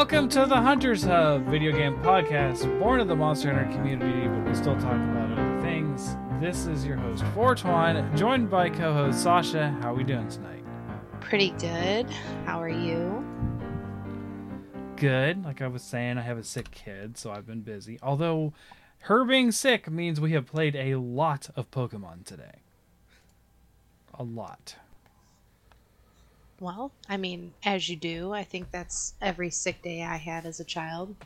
Welcome to the Hunters Hub video game podcast, born of the Monster Hunter community, but we still talk about other things. This is your host, Fortwine, joined by co-host Sasha. How are we doing tonight? Pretty good. How are you? Good. Like I was saying, I have a sick kid, so I've been busy. Although her being sick means we have played a lot of Pokemon today. A lot. Well, I mean, as you do. I think that's every sick day I had as a child.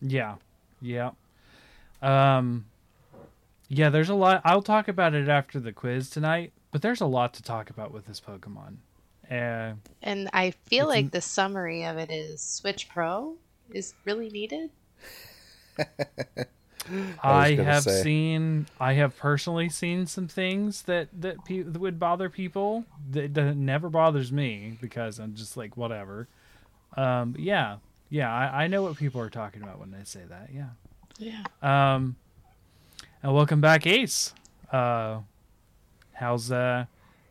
Yeah. Yeah. Um Yeah, there's a lot I'll talk about it after the quiz tonight, but there's a lot to talk about with this Pokemon. Uh, And I feel like n- the summary of it is Switch Pro is really needed. I, gonna have say. seen I have personally seen some things that that, pe- that would bother people that, that never bothers me because I'm just like whatever. Um yeah. Yeah, I, I know what people are talking about when they say that. Yeah. Yeah. Um, and welcome back, Ace. Uh, how's uh,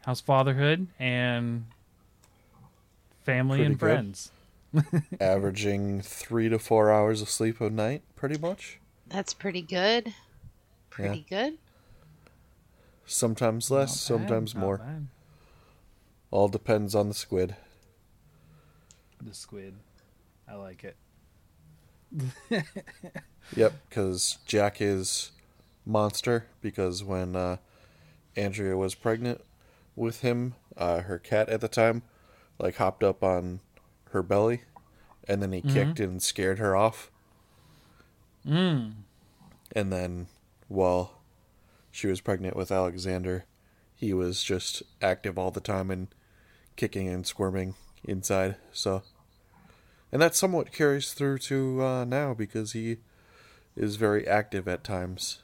how's fatherhood and family Pretty and good. friends? Averaging three to four hours of sleep a night, pretty much. That's pretty good. Pretty good. Sometimes less, bad, sometimes more. bad. All depends on the squid. The squid, I like it. Yep, because Jack is monster. Because when uh, Andrea was pregnant with him, uh, her cat at the time, like hopped up on her belly, and then he kicked and scared her off. Mm. And then while she was pregnant with Alexander, he was just active all the time and kicking and squirming inside. So, and that somewhat carries through to uh, now because he is very active at times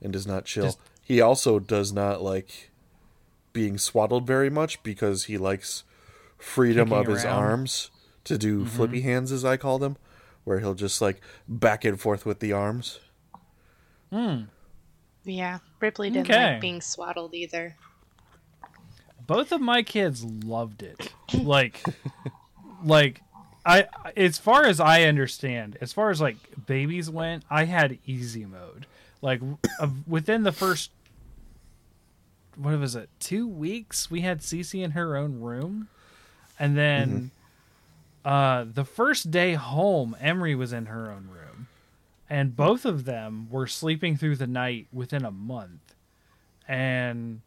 and does not chill. Just- he also does not like being swaddled very much because he likes freedom Kicking of his around. arms to do flippy hands, as I call them, where he'll just like back and forth with the arms. Mm. Yeah. Ripley didn't Okay. like being swaddled either. Both of my kids loved it. Like, like I as far as I understand, as far as like babies went, I had easy mode. Like uh, within the first what was it? 2 weeks we had Cece in her own room. And then uh the first day home, Emery was in her own room. And both of them were sleeping through the night within a month. And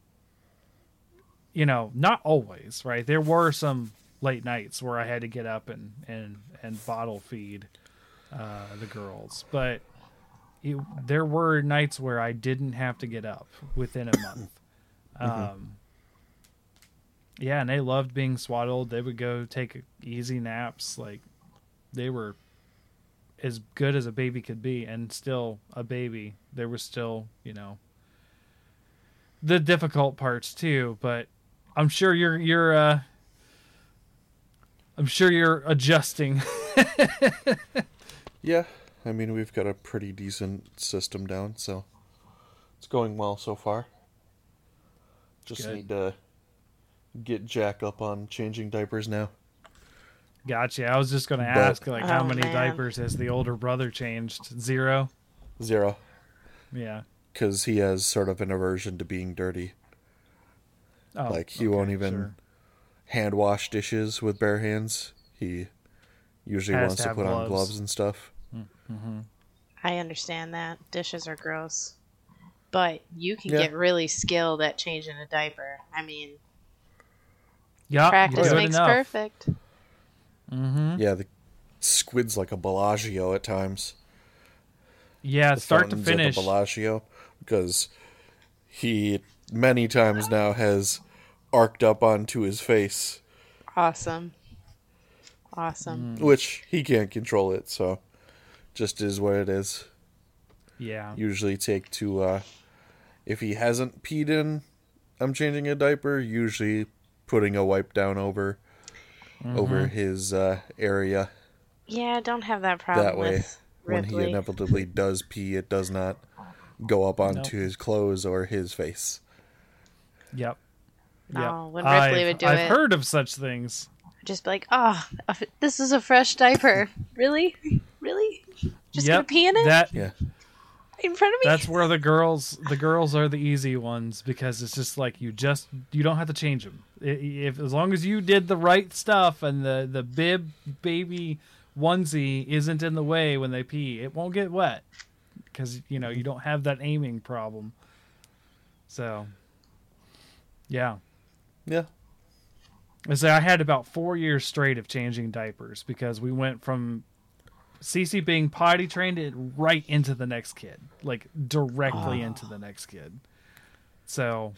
you know, not always, right? There were some late nights where I had to get up and and and bottle feed uh, the girls, but it, there were nights where I didn't have to get up within a month. Um, yeah, and they loved being swaddled. They would go take easy naps. Like they were as good as a baby could be, and still a baby. There was still, you know, the difficult parts too. But I'm sure you're you're. uh I'm sure you're adjusting. Yeah, I mean we've got a pretty decent system down, so it's going well so far. Just Good. need to get Jack up on changing diapers now. Gotcha. I was just going to But- ask, like, how Oh, many man. diapers has the older brother changed? Zero. Zero, Yeah. because he has sort of an aversion to being dirty. Oh, Like, he won't even- sure. Hand wash dishes with bare hands. He usually Has wants to to have put on gloves. gloves and stuff. Mm-hmm. I understand that. Dishes are gross. But you can Yeah. get really skilled at changing a diaper. I mean, Yeah. practice makes enough. perfect. Mm-hmm. Yeah, the squid's like a Bellagio at times. Yeah. the Start to finish. The Bellagio because he many times now has arced up onto his face, Awesome. Awesome. which he can't control it, so just is what it is. Yeah. Usually take to uh if he hasn't peed in I'm changing a diaper, usually putting a wipe down over Mm-hmm. over his uh area. Yeah, I don't have that problem That way, with When he inevitably does pee, it does not go up onto Nope. his clothes or his face. Yep. No, Yep. when Ripley I've, would do I've it- heard of such things. Just be like, oh, this is a fresh diaper. really? Really? Just gonna Yep, pee in it That Yeah. In front of me? that's where the girls the girls are the easy ones because it's just like you just you don't have to change them. If as long as you did the right stuff and the the bib baby onesie isn't in the way when they pee, it won't get wet because you know you don't have that aiming problem. So, yeah. Yeah. I say I had about four years straight of changing diapers because we went from Cece being potty trained it right into the next kid, like directly into the next kid. So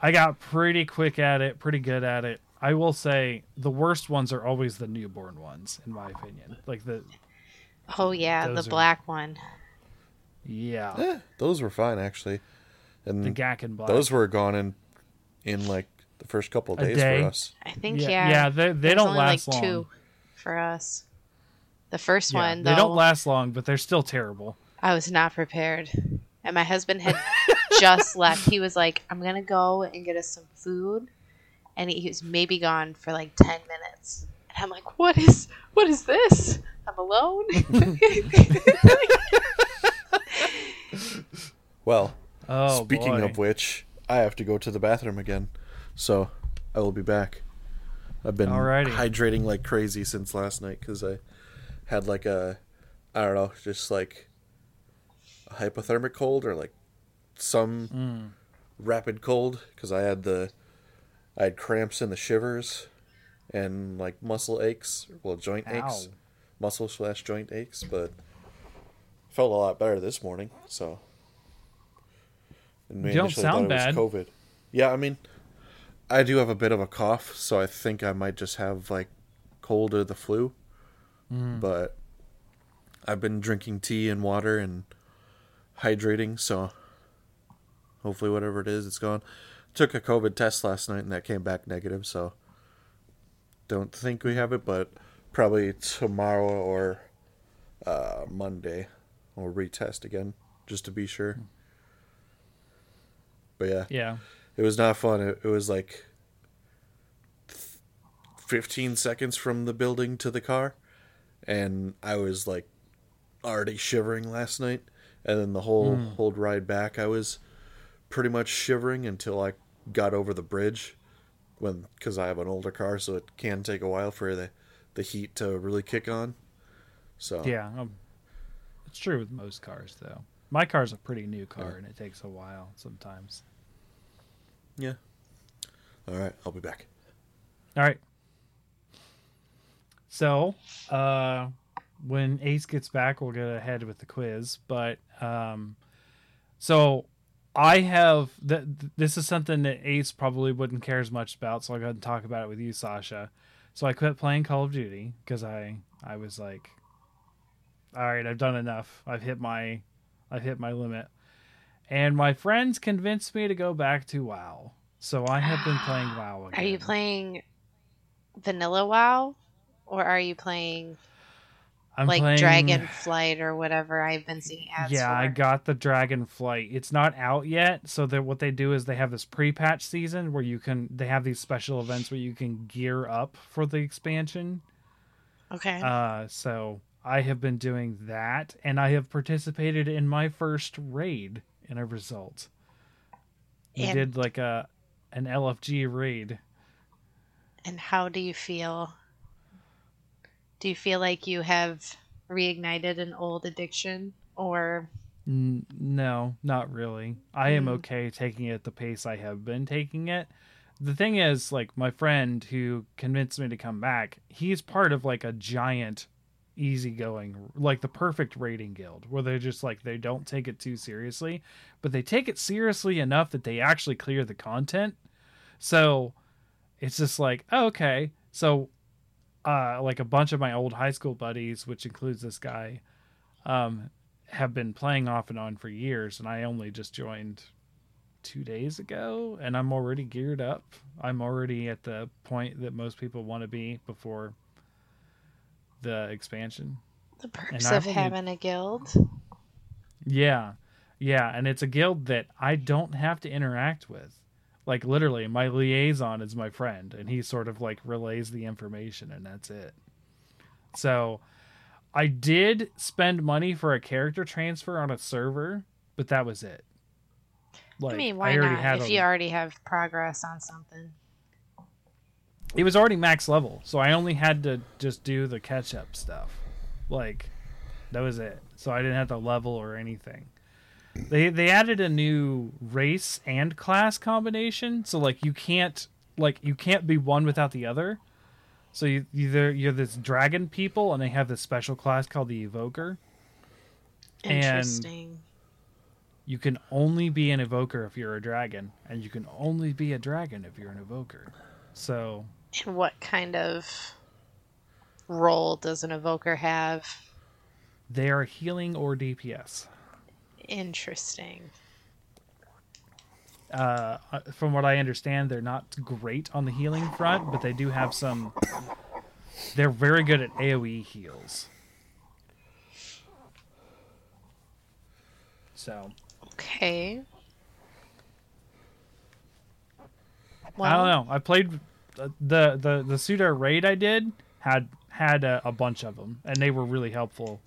I got pretty quick at it, pretty good at it. I will say the worst ones are always the newborn ones, in my opinion. Like the oh yeah, the are- black one. yeah, Eh, those were fine actually. And the gack and black. those were gone in in like the first couple of days day? for us. I think yeah, yeah. yeah, they they don't only last like long. two for us. The first Yeah, one, they though, don't last long, but they're still terrible. I was not prepared. And my husband had just left. He was like, I'm going to go and get us some food. And he, he was maybe gone for like 10 minutes. And I'm like, what is, what is this? I'm alone? Well, Oh, speaking boy. of which, I have to go to the bathroom again. So, I will be back. I've been Alrighty. hydrating like crazy since last night cuz I had like a I don't know, just like a hypothermic cold or like some Mm. rapid cold cuz I had the I had cramps in the shivers and like muscle aches, well joint aches, muscle slash joint aches, but felt a lot better this morning. So and You don't sound was COVID. Yeah, I mean, I do have a bit of a cough, so I think I might just have like cold or the flu. Mm. But I've been drinking tea and water and hydrating, so hopefully whatever it is, it's gone. Took a COVID test last night and that came back negative, so don't think we have it, but probably tomorrow or uh, Monday we'll retest again just to be sure. But yeah, Yeah. it was not fun. It, it was like 15 seconds from the building to the car, and I was like already shivering last night. And then the whole whole ride back, I was pretty much shivering until I got over the bridge, when because I have an older car, so it can take a while for the the heat to really kick on. So Yeah, um, it's true with most cars, though. My car's a pretty new car, and it takes a while sometimes. yeah. All right, I'll be back. All right. So, uh, when Ace gets back, we'll get ahead with the quiz. But um, so I have th- this is something that Ace probably wouldn't care as much about. So I'll go ahead and talk about it with you, Sasha. So I quit playing Call of Duty because I I was like, all right, I've done enough. I've hit my I've hit my limit. And my friends convinced me to go back to WoW. So I have been playing WoW again. Are you playing Vanilla WoW? Or are you playing I'm like playing- Dragon Flight or whatever I've been seeing ads Yeah, for? I got the Dragonflight. It's not out yet, so that what they do is they have this pre-patch season where you can they have these special events where you can gear up for the expansion. Okay. Uh, so I have been doing that, and I have participated in my first raid in a result. We And- did like a an LFG raid. and how do you feel? Do you feel like you have reignited an old addiction or no, not really. I am Mm. okay taking it at the pace I have been taking it. The thing is, like, my friend who convinced me to come back, he's part of like a giant, easygoing, like the perfect raiding guild where they're just like, they don't take it too seriously, but they take it seriously enough that they actually clear the content. So it's just like, oh, okay. So, uh, like a bunch of my old high school buddies, which includes this guy, um, have been playing off and on for years, and I only just joined two days ago, and I'm already geared up. I'm already at the point that most people want to be before the expansion. the perks of only- having a guild? Yeah, yeah, and it's a guild that I don't have to interact with. Like literally, my liaison is my friend, and he sort of like relays the information, and that's it. So, I did spend money for a character transfer on a server, but that was it. Like, I mean, why I not? If a, you already have progress on something, it was already max level, so I only had to just do the catch up stuff. Like, that was it. So I didn't have to level or anything. They they added a new race and class combination, so like you can't like you can't be one without the other. So you either you're this dragon people, and they have this special class called the Evoker. Interesting. And you can only be an Evoker if you're a dragon, and you can only be a dragon if you're an Evoker. So. And what kind of role does an Evoker have? They are healing or DPS. Interesting. Uh, uh, from what I understand, they're not great on the healing front, but they do have some. They're very good at AoE heals. So. Okay. Well, I don't know. I played uh, the the the Suda raid I did had had a, a bunch of them, and they were really helpful.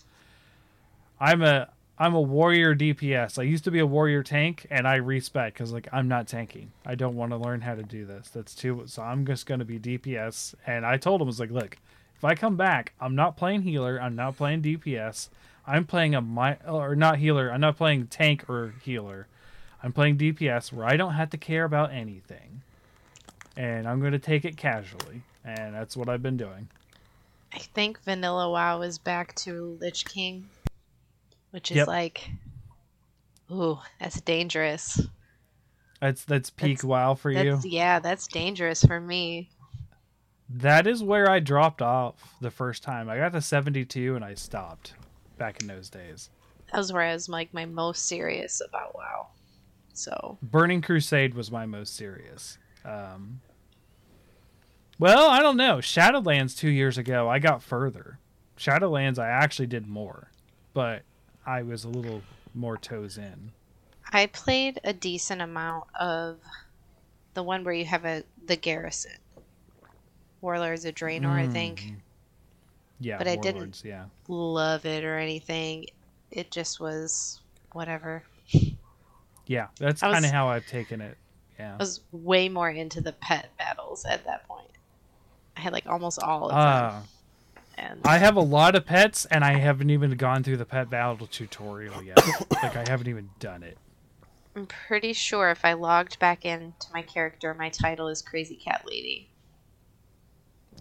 I'm a I'm a warrior DPS. I used to be a warrior tank, and I respec because like I'm not tanking. I don't want to learn how to do this. That's too. So I'm just to be DPS. And I told him, I was like, look, if I come back, I'm not playing healer. I'm not playing DPS. I'm playing a my or not healer. I'm not playing tank or healer. I'm playing DPS where I don't have to care about anything, and I'm to take it casually. And that's what I've been doing. I think Vanilla WoW is back to Lich King which is yep. like, ooh, that's dangerous. That's that's peak that's, WoW for you. Yeah, that's dangerous for me. That is where I dropped off the first time. I got to seventy two and I stopped back in those days. That was where I was like my most serious about WoW. So Burning Crusade was my most serious. Um, well, I don't know. Shadowlands two years ago, I got further. Shadowlands, I actually did more, but I was a little more toes in. I played a decent amount of the one where you have a the garrison. Warlords of Draenor, mm. I think. Mm. Yeah, but Warlords, I didn't yeah. love it or anything. It just was whatever. Yeah, that's kind of how I've taken it. Yeah, I was way more into the pet battles at that point. I had like almost all of them. And I have a lot of pets, and I haven't even gone through the pet battle tutorial yet. like I haven't even done it. I'm pretty sure if I logged back into my character, my title is Crazy Cat Lady.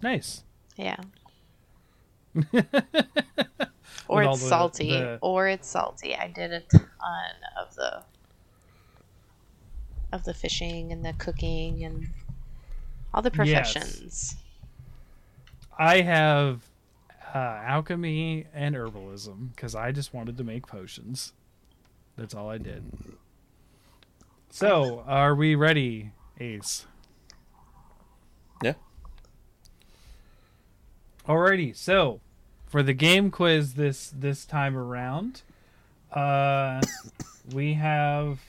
Nice. Yeah. or it's the, salty. The... Or it's salty. I did a ton of the of the fishing and the cooking and all the professions. Yes. I have uh, alchemy and herbalism because I just wanted to make potions. That's all I did. So, are we ready, Ace? Yeah. Alrighty. So, for the game quiz this this time around, uh, we have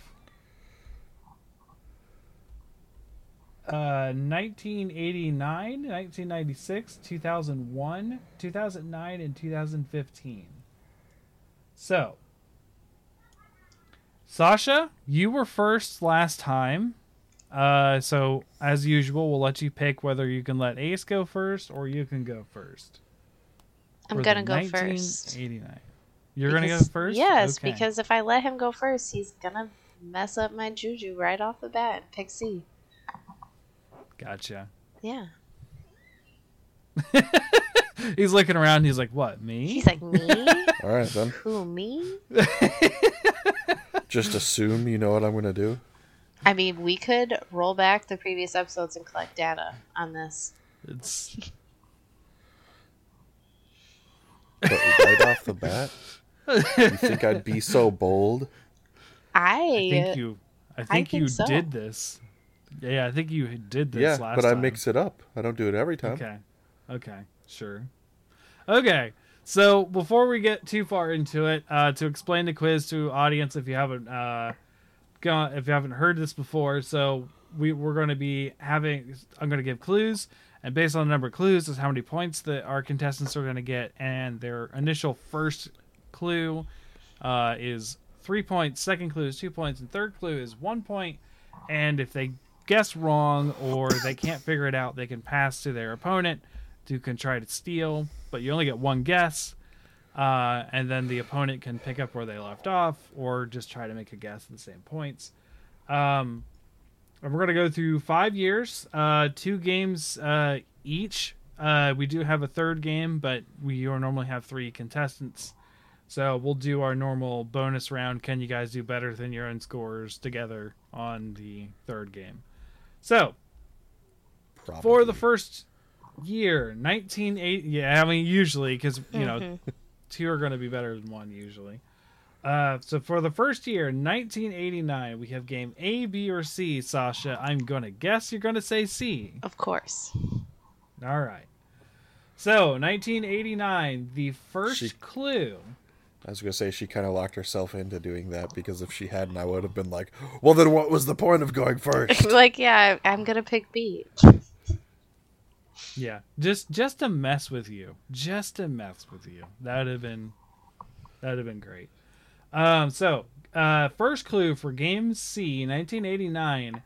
1989, 1996, 2001, 2009, and 2015. So, Sasha, you were first last time. Uh, so as usual, we'll let you pick whether you can let Ace go first or you can go first. I'm gonna go first. 89. You're gonna go first. Yes, okay. because if I let him go first, he's gonna mess up my juju right off the bat. Pick C. Gotcha. Yeah. he's looking around. He's like, "What? Me?" He's like, "Me." All right then. Who me? Just assume you know what I'm gonna do. I mean, we could roll back the previous episodes and collect data on this. It's. But right off the bat, you think I'd be so bold? I, I think you. I think, I think you so. did this. Yeah, I think you did this yeah, last but I mix it up. I don't do it every time. Okay. Okay. Sure. Okay. So before we get too far into it, uh, to explain the quiz to audience, if you haven't uh, gone, if you haven't heard this before, so we we're going to be having. I'm going to give clues, and based on the number of clues is how many points that our contestants are going to get, and their initial first clue uh, is three points. Second clue is two points, and third clue is one point. And if they guess wrong or they can't figure it out, they can pass to their opponent who can try to steal, but you only get one guess. Uh, and then the opponent can pick up where they left off or just try to make a guess at the same points. Um, and we're going to go through five years, uh, two games uh, each. Uh, we do have a third game, but we normally have three contestants. So we'll do our normal bonus round. Can you guys do better than your own scores together on the third game? So Probably. for the first year, 1980. Yeah, I mean usually because you know two are going to be better than one usually. Uh, so for the first year, 1989, we have game A, B, or C. Sasha, I'm going to guess you're going to say C. Of course. All right. So 1989, the first She- clue. I was gonna say she kind of locked herself into doing that because if she hadn't, I would have been like, "Well, then what was the point of going first? like, yeah, I'm gonna pick B. Yeah, just just to mess with you, just to mess with you. That'd have been that'd have been great. Um, so uh, first clue for Game C, 1989,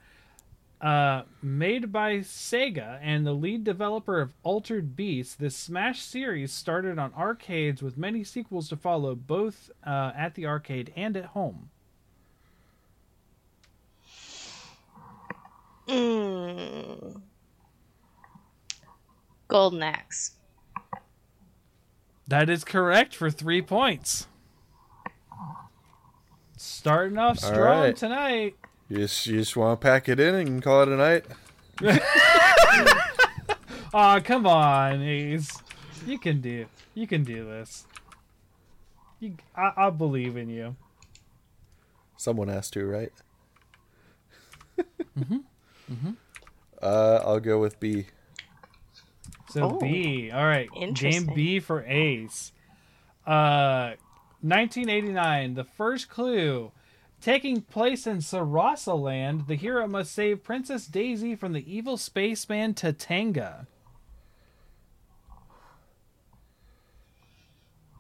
uh, made by Sega and the lead developer of Altered Beast. This Smash series started on arcades with many sequels to follow, both uh, at the arcade and at home. Mm. Golden Axe. That is correct for three points. Starting off strong right. tonight. You just, you just want to pack it in and call it a night? Aw, come on, Ace. You can do. You can do this. You, I, I believe in you. Someone has to, right? Uh, I'll go with B. So Oh, B. All right. Game. B for Ace. Uh, 1989. The first clue. Taking place in Sarasaland, the hero must save Princess Daisy from the evil spaceman Tatanga.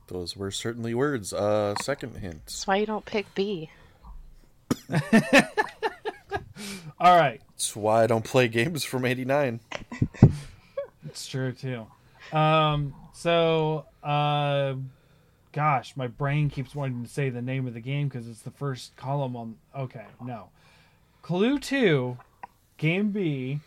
Those were certainly words. Uh, second hint. That's why you don't pick B. All right. That's why I don't play games from '89. It's true too. Um, so, uh, gosh, my brain keeps wanting to say the name of the game because it's the first column on. Okay, no. Clue two, game B.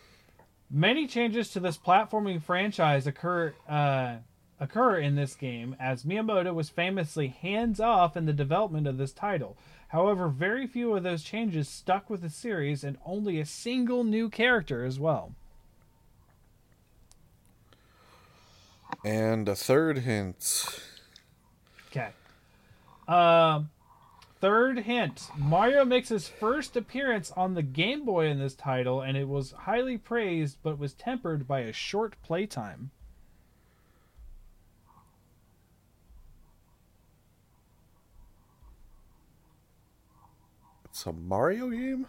Many changes to this platforming franchise occur uh, occur in this game, as Miyamoto was famously hands off in the development of this title. However, very few of those changes stuck with the series, and only a single new character as well. And a third hint. Um, third hint: Mario makes his first appearance on the Game Boy in this title, and it was highly praised, but was tempered by a short playtime. It's a Mario game.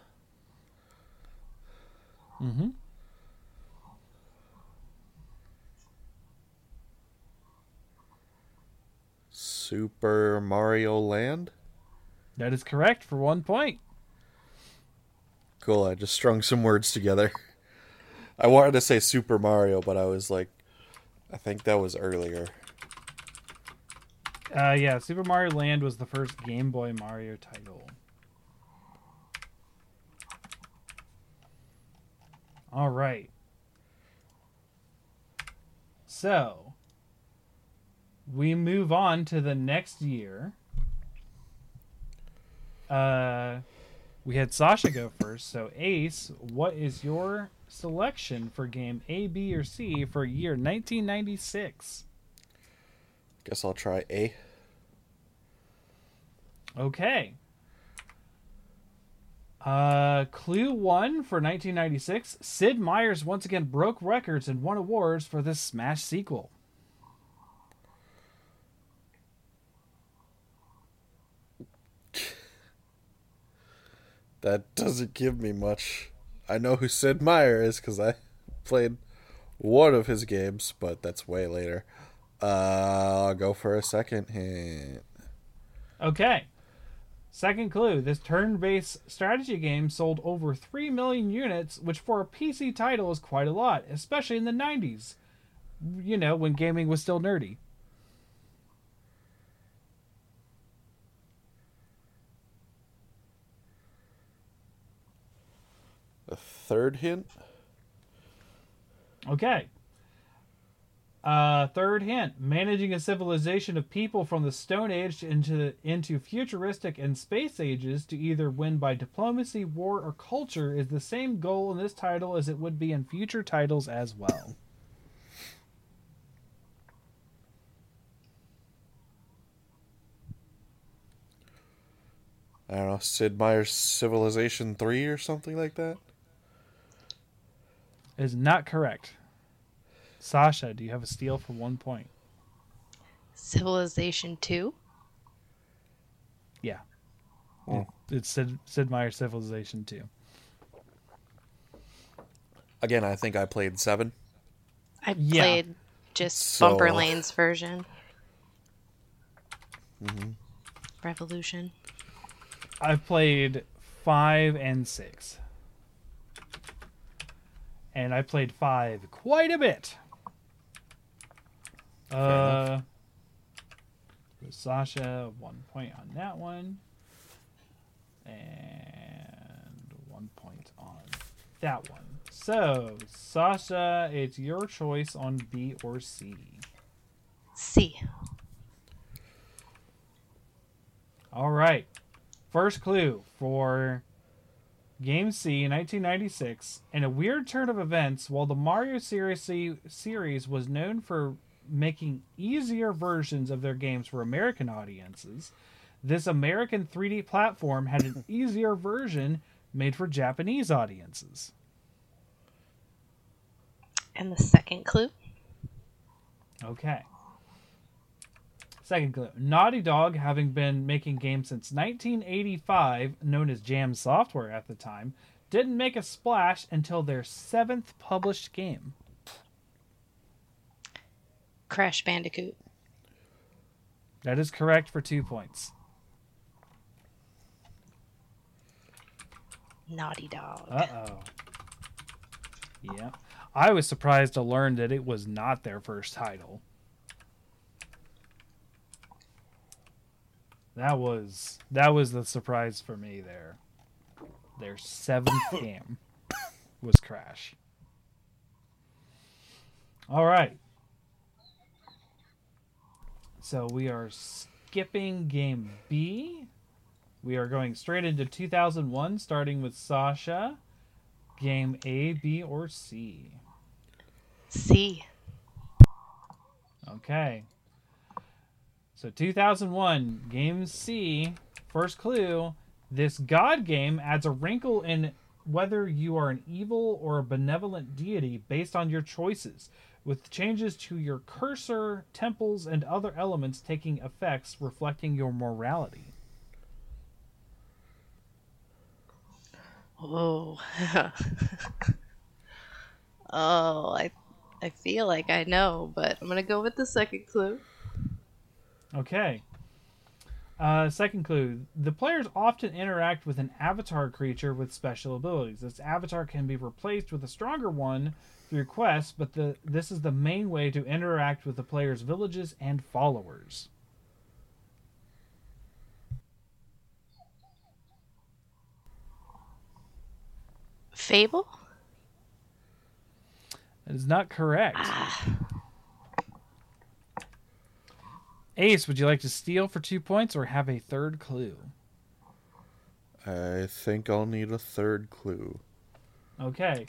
Mm-hmm. Super Mario Land. That is correct for one point. Cool. I just strung some words together. I wanted to say Super Mario, but I was like, I think that was earlier. Uh, yeah, Super Mario Land was the first Game Boy Mario title. All right. So, we move on to the next year. Uh, we had Sasha go first. So, Ace, what is your selection for game A, B, or C for year 1996? Guess I'll try A. Okay. Uh, clue one for 1996. Sid Meier's once again broke records and won awards for this Smash sequel. That doesn't give me much. I know who Sid Meier is because I played one of his games, but that's way later. Uh, I'll go for a second hint. Okay. Second clue this turn based strategy game sold over 3 million units, which for a PC title is quite a lot, especially in the 90s. You know, when gaming was still nerdy. A third hint? Okay. Uh, third hint: managing a civilization of people from the Stone Age into into futuristic and space ages to either win by diplomacy, war, or culture is the same goal in this title as it would be in future titles as well. I don't know, Sid Meier's Civilization 3 or something like that? Is not correct. Sasha, do you have a steal for one point? Civilization 2? Yeah. Hmm. It's Sid, Sid Meier's Civilization 2. Again, I think I played 7. I Yeah. played just So- Bumper Lane's version. Mm-hmm. Revolution. I've played five and six. And I played five quite a bit. Uh, Sasha, one point on that one. And one point on that one. So, Sasha, it's your choice on B or C. C. All right. First clue for Game C 1996. In a weird turn of events, while the Mario series, series was known for making easier versions of their games for American audiences, this American 3D platform had an easier version made for Japanese audiences. And the second clue? Okay. Second clue. Naughty Dog, having been making games since 1985, known as Jam Software at the time, didn't make a splash until their seventh published game. Crash Bandicoot. That is correct for two points. Naughty Dog. Uh oh. Yeah. I was surprised to learn that it was not their first title. That was that was the surprise for me there. Their seventh game was Crash. All right. So we are skipping game B. We are going straight into 2001, starting with Sasha. Game A, B, or C? C. Okay. So 2001, Game C, first clue. This God game adds a wrinkle in whether you are an evil or a benevolent deity based on your choices, with changes to your cursor, temples, and other elements taking effects reflecting your morality. Oh. oh, I I feel like I know, but I'm gonna go with the second clue. Okay. Uh, second clue. The players often interact with an avatar creature with special abilities. This avatar can be replaced with a stronger one through quests, but the this is the main way to interact with the player's villages and followers. Fable? That is not correct. Ace, would you like to steal for two points or have a third clue? I think I'll need a third clue. Okay.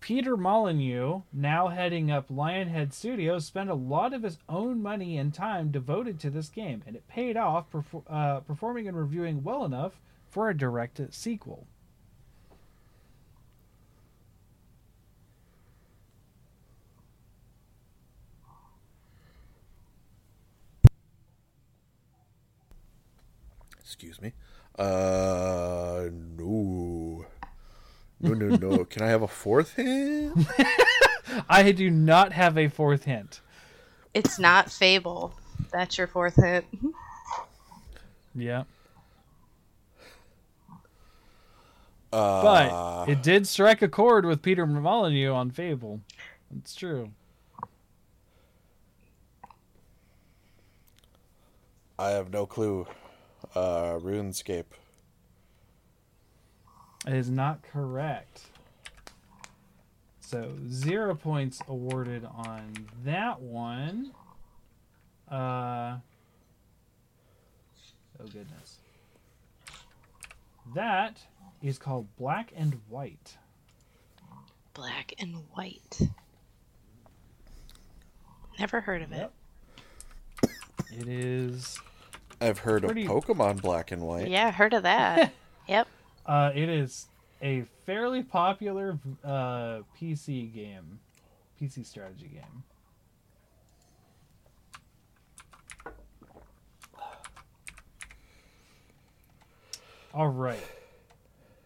Peter Molyneux, now heading up Lionhead Studios, spent a lot of his own money and time devoted to this game, and it paid off perfor- uh, performing and reviewing well enough for a direct sequel. Excuse me. Uh, no. No, no, no. Can I have a fourth hint? I do not have a fourth hint. It's not Fable. That's your fourth hint. Yeah. Uh, But it did strike a chord with Peter Molyneux on Fable. It's true. I have no clue. Uh, RuneScape. It is not correct. So zero points awarded on that one. Uh, oh goodness. That is called Black and White. Black and white. Never heard of it. It is. I've heard Pretty- of Pokemon Black and White. Yeah, heard of that. yep. Uh, it is a fairly popular uh, PC game, PC strategy game. All right,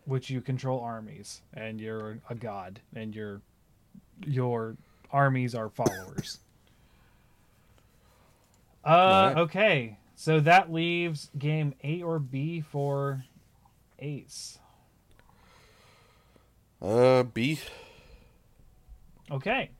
which you control armies, and you're a god, and your your armies are followers. Uh, Alright. okay, so that leaves game A or B for Ace. Uh, B. Okay.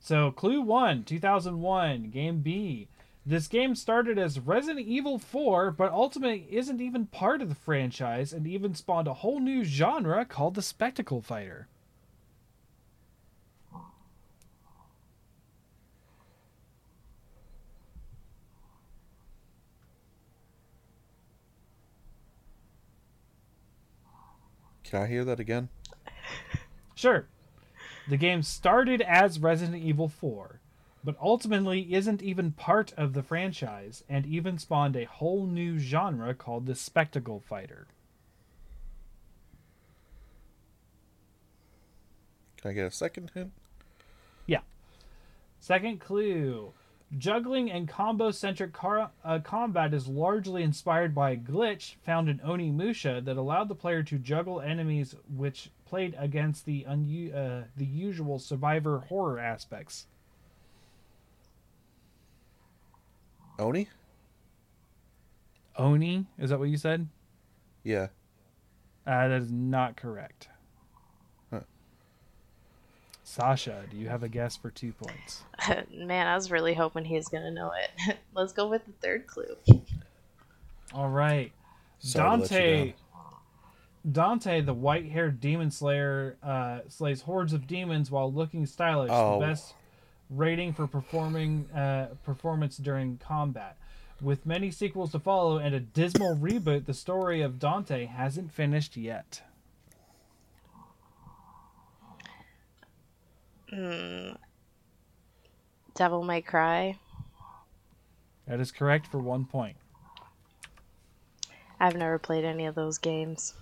So, Clue 1, 2001, Game B. This game started as Resident Evil 4, but ultimately isn't even part of the franchise and even spawned a whole new genre called the Spectacle Fighter. Can I hear that again? Sure. The game started as Resident Evil 4, but ultimately isn't even part of the franchise and even spawned a whole new genre called the Spectacle Fighter. Can I get a second hint? Yeah. Second clue. Juggling and combo centric car- uh, combat is largely inspired by a glitch found in Oni Onimusha that allowed the player to juggle enemies which played against the unu- uh, the usual survivor horror aspects. Oni? Oni, is that what you said? Yeah. Uh, that is not correct. Huh. Sasha, do you have a guess for two points? Man, I was really hoping he was gonna know it. Let's go with the third clue. All right. Sorry to let you Dante. Dante, the white-haired demon slayer, uh, slays hordes of demons while looking stylish. Oh. The best rating for performing uh, performance during combat. With many sequels to follow and a dismal reboot, the story of Dante hasn't finished yet. Devil May Cry. That is correct for one point. I've never played any of those games.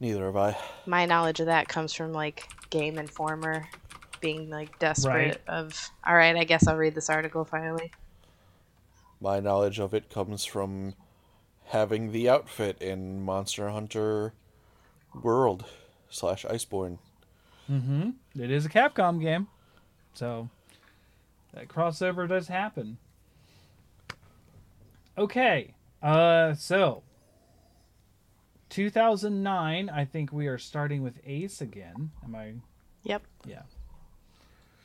Neither have I. My knowledge of that comes from like Game Informer, being like desperate of. All right, I guess I'll read this article finally. My knowledge of it comes from having the outfit in Monster Hunter World slash Iceborne. Mm-hmm. It is a Capcom game, so that crossover does happen. Okay, uh, so 2009. I think we are starting with Ace again. Am I? Yep. Yeah.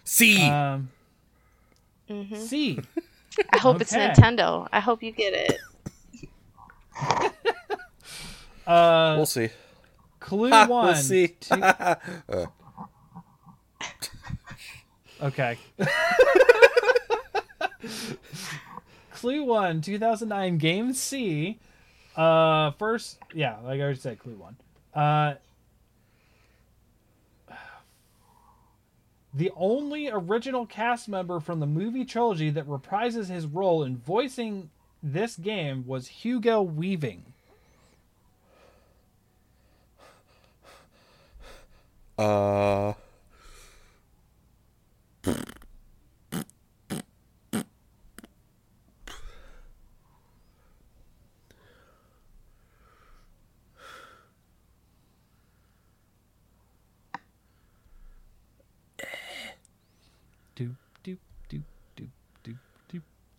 C. Um. hmm C. I hope it's. Nintendo. I hope you get it. Uh, we'll see. clue Ha, one. we'll see. two- Uh, Okay. Clue 1, 2009, Game C. Uh, first, yeah, like I already said, Clue 1. Uh, the only original cast member from the movie trilogy that reprises his role in voicing this game was Hugo Weaving. uh,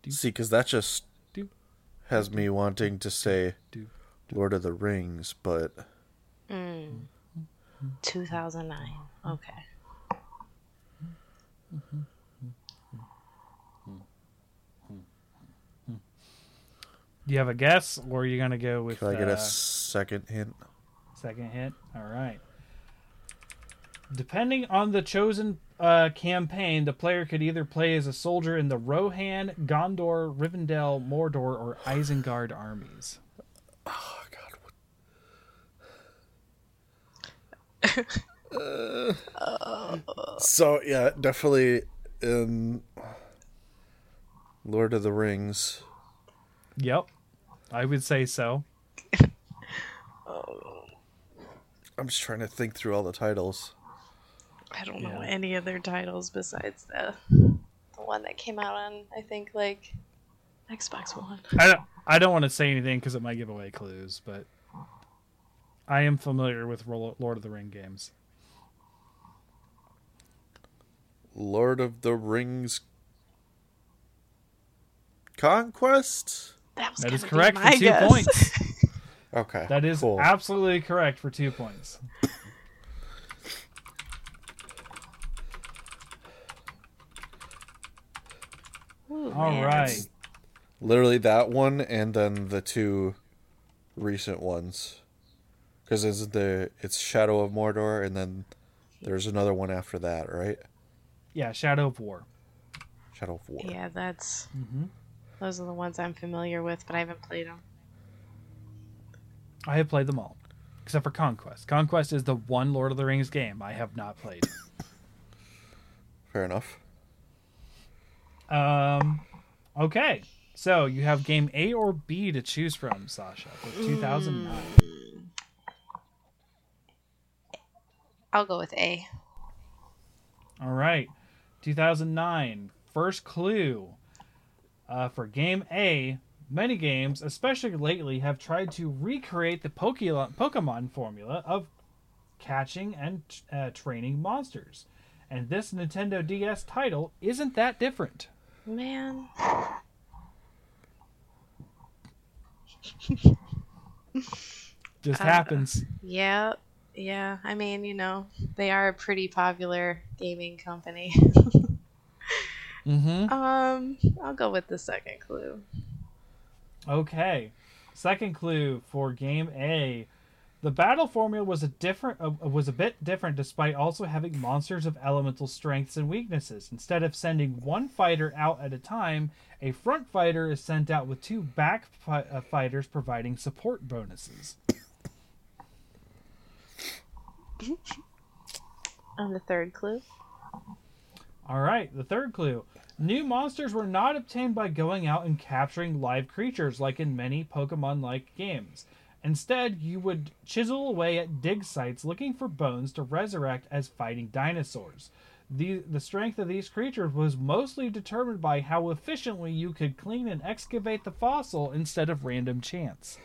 See, because that just do, has me wanting to say do. Lord of the Rings, but 2009. Okay. Do you have a guess, or are you gonna go with can I get uh, a second hint? second hint? All right. Depending on the chosen uh, campaign, the player could either play as a soldier in the Rohan, Gondor, Rivendell, Mordor, or Isengard armies. Oh God. what- Uh, so yeah, definitely in Lord of the Rings. Yep, I would say so. I'm just trying to think through all the titles. I don't know Yeah. any other titles besides the the one that came out on I think like Xbox One. I don't. I don't want to say anything because it might give away clues, but I am familiar with Lord of the Ring games. Lord of the Rings Conquest. That was That is correct for my two guess. points. Okay, That is cool. absolutely correct for two points. Ooh, All man. right. Literally that one, and then the two recent ones. Because it's the it's Shadow of Mordor, and then there's another one after that, right? Yeah, Shadow of War. Shadow of War. Yeah, that's hmm those are the ones I'm familiar with, but I haven't played them. I have played them all, except for Conquest. Conquest is the one Lord of the Rings game I have not played. Fair enough. Um, okay, so you have game A or B to choose from, Sasha, with 2009. I'll go with A. All right, 2009. First clue uh, for game A. Many games, especially lately, have tried to recreate the Pokemon Pokemon formula of catching and uh, training monsters, and this Nintendo DS title isn't that different. Man, Just Uh, happens. yeah, yeah. I mean, you know, they are a pretty popular gaming company. Mm-hmm. um, I'll go with the second clue. Okay. Second clue for game A. The battle formula was a different uh, was a bit different despite also having monsters of elemental strengths and weaknesses. Instead of sending one fighter out at a time, a front fighter is sent out with two back fi- uh, fighters providing support bonuses. And the third clue. All right, the third clue. New monsters were not obtained by going out and capturing live creatures like in many Pokemon like games. Instead, you would chisel away at dig sites looking for bones to resurrect as fighting dinosaurs. The, the strength of these creatures was mostly determined by how efficiently you could clean and excavate the fossil instead of random chance.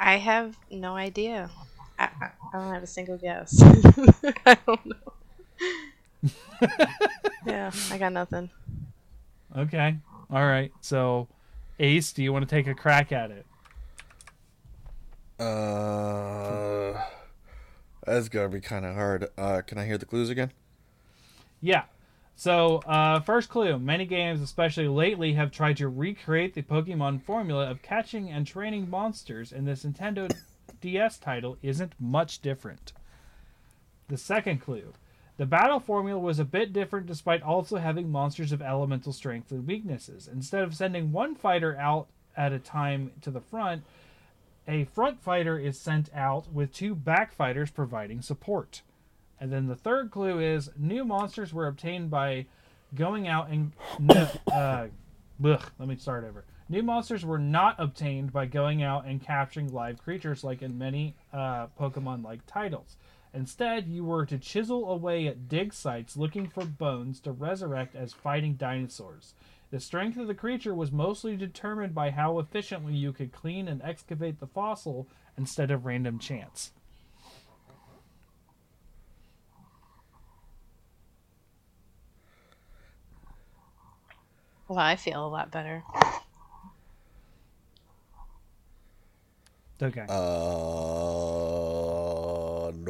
I have no idea. I, I, I don't have a single guess. I don't know. yeah, I got nothing. Okay. All right. So, Ace, do you want to take a crack at it? Uh, that's gonna be kind of hard. Uh, can I hear the clues again? Yeah. So, uh, first clue many games, especially lately, have tried to recreate the Pokemon formula of catching and training monsters, and this Nintendo DS title isn't much different. The second clue the battle formula was a bit different despite also having monsters of elemental strength and weaknesses. Instead of sending one fighter out at a time to the front, a front fighter is sent out with two back fighters providing support. And then the third clue is new monsters were obtained by going out and uh, ugh, let me start over. New monsters were not obtained by going out and capturing live creatures like in many uh, Pokemon-like titles. Instead, you were to chisel away at dig sites looking for bones to resurrect as fighting dinosaurs. The strength of the creature was mostly determined by how efficiently you could clean and excavate the fossil instead of random chance. Well, I feel a lot better. Okay. Uh,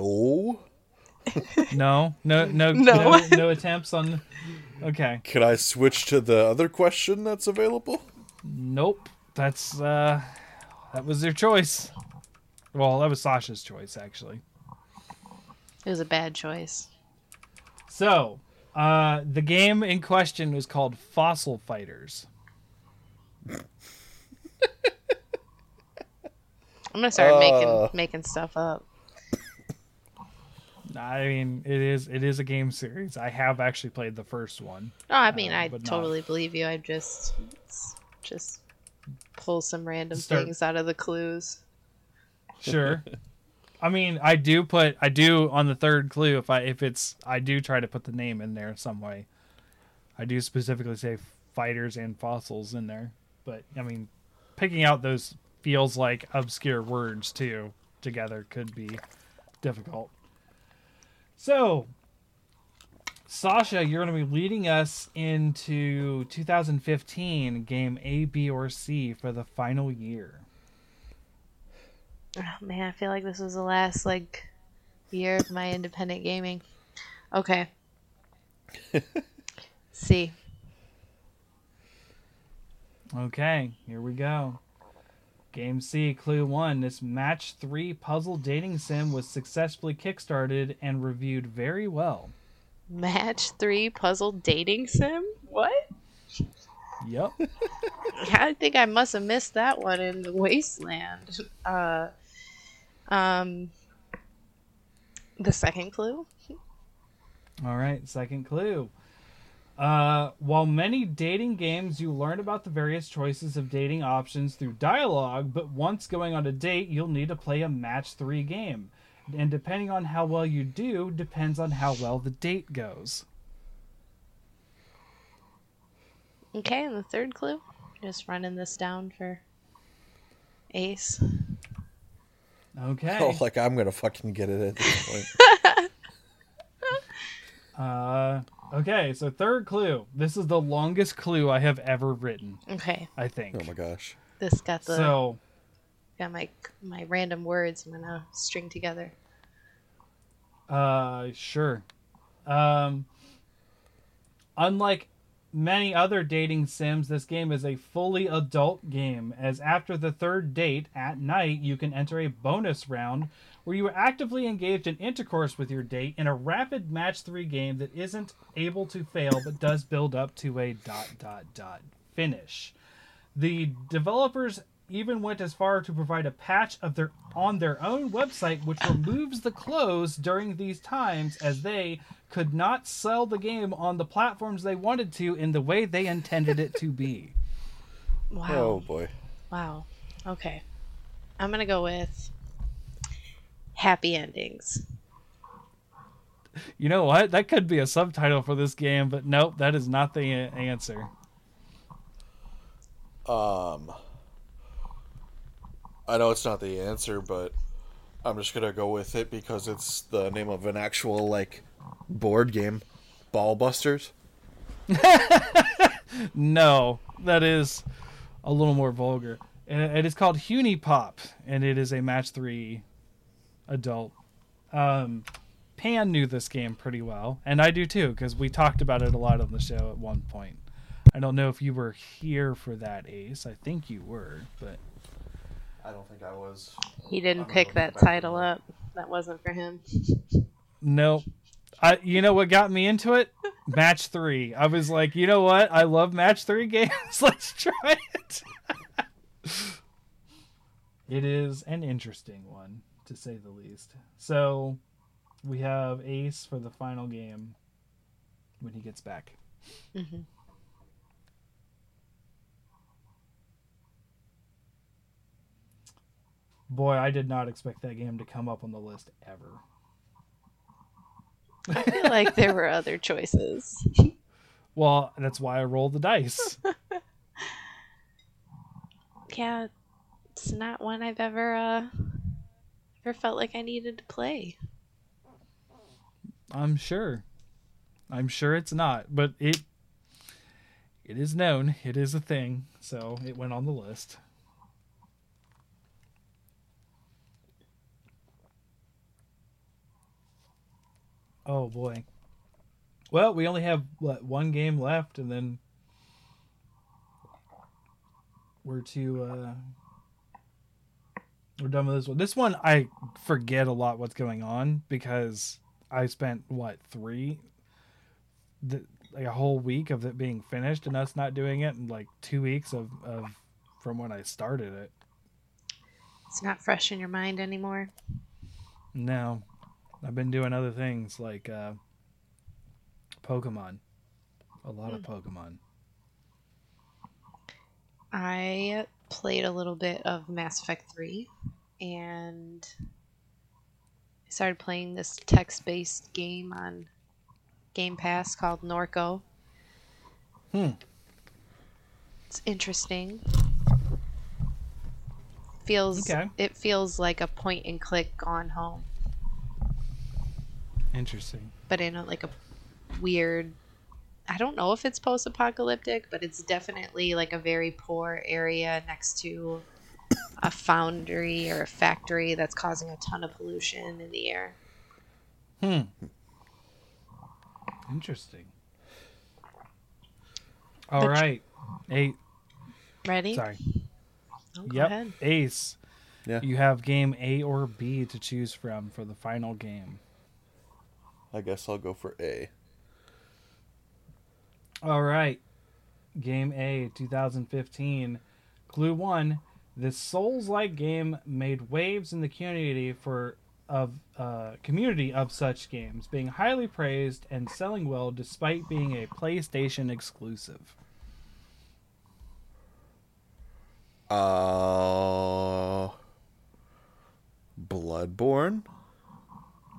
no. no, no, no, No. no, no attempts on. Okay. Can I switch to the other question that's available? Nope. That's uh, that was their choice. Well, that was Sasha's choice actually. It was a bad choice. So, uh, the game in question was called Fossil Fighters. I'm gonna start Uh. making making stuff up. I mean, it is it is a game series. I have actually played the first one. Oh, I mean, Uh, I but not- totally believe you. I just just pull some random Start- things out of the clues. Sure. I mean, I do put I do on the third clue if I if it's I do try to put the name in there some way. I do specifically say fighters and fossils in there, but I mean, picking out those feels like obscure words too together could be difficult. So, Sasha, you're going to be leading us into 2015 game A, B, or C for the final year. Oh, man, I feel like this was the last like year of my independent gaming. Okay. See. Okay, here we go. Game C, Clue 1. This match 3 puzzle dating sim was successfully kickstarted and reviewed very well. Match three puzzle dating sim? What? Yep. I think I must have missed that one in the wasteland. Uh, um, the second clue. All right, second clue. Uh, while many dating games, you learn about the various choices of dating options through dialogue, but once going on a date, you'll need to play a match three game. And depending on how well you do, depends on how well the date goes. Okay, and the third clue. Just running this down for Ace. Okay. Oh, like I'm gonna fucking get it at this point. Uh, okay, so third clue. This is the longest clue I have ever written, Okay, I think. oh my gosh. this got the So, got my my random words. I'm gonna string together. uh, sure. Um, unlike many other dating sims, this game is a fully adult game, as after the third date at night, you can enter a bonus round where you are actively engaged in intercourse with your date in a rapid match three game that isn't able to fail but does build up to a dot dot dot finish. The developers even went as far to provide a patch of their on their own website which removes the close during these times as they could not sell the game on the platforms they wanted to in the way they intended it to be. Wow. Oh boy. Wow. Okay. I'm gonna go with happy endings. You know what? That could be a subtitle for this game, but nope, that is not the answer. Um, I know it's not the answer, but I'm just gonna go with it because it's the name of an actual like board game, Ball Busters. No, that is a little more vulgar. It is called HuniePop, and it is a match three adult. Um, Pan knew this game pretty well, and I do too, because we talked about it a lot on the show at one point. I don't know if you were here for that, Ace. I think you were, but I don't think I was. He didn't pick that title at up. That wasn't for him. no. I, you know what got me into it? Match three. I was like, you know what? I love match three games. Let's try it. it is an interesting one, to say the least. So, we have Ace for the final game when he gets back. Mhm. Boy, I did not expect that game to come up on the list ever. I feel like there were other choices. Well, that's why I rolled the dice. Yeah, it's not one I've ever uh ever felt like I needed to play. I'm sure. I'm sure it's not, but it It is known. It is a thing. So it went on the list. Oh boy. Well, we only have what, one game left, and then we're to uh, we're done with this one. This one I forget a lot what's going on because I spent what three, the, like a whole week of it being finished and us not doing it, and like two weeks of of from when I started it. It's not fresh in your mind anymore. No, I've been doing other things like uh, Pokemon. A lot of Pokemon. I played a little bit of Mass Effect 3 and I started playing this text based game on Game Pass called Norco. Hmm. It's interesting. Feels Okay. it feels like a point and click gone home, Interesting. but in a, like a weird I don't know if it's post apocalyptic, but it's definitely like a very poor area next to a foundry or a factory that's causing a ton of pollution in the air. Hmm. Interesting. All But- right. Eight. Ready? Sorry. Oh, go yep. ahead. Ace. Yeah. You have game A or B to choose from for the final game. I guess I'll go for A. All right. Game A 2015. Clue 1. This Souls-like game made waves in the community for of uh, community of such games, being highly praised and selling well despite being a PlayStation exclusive. Uh, Bloodborne.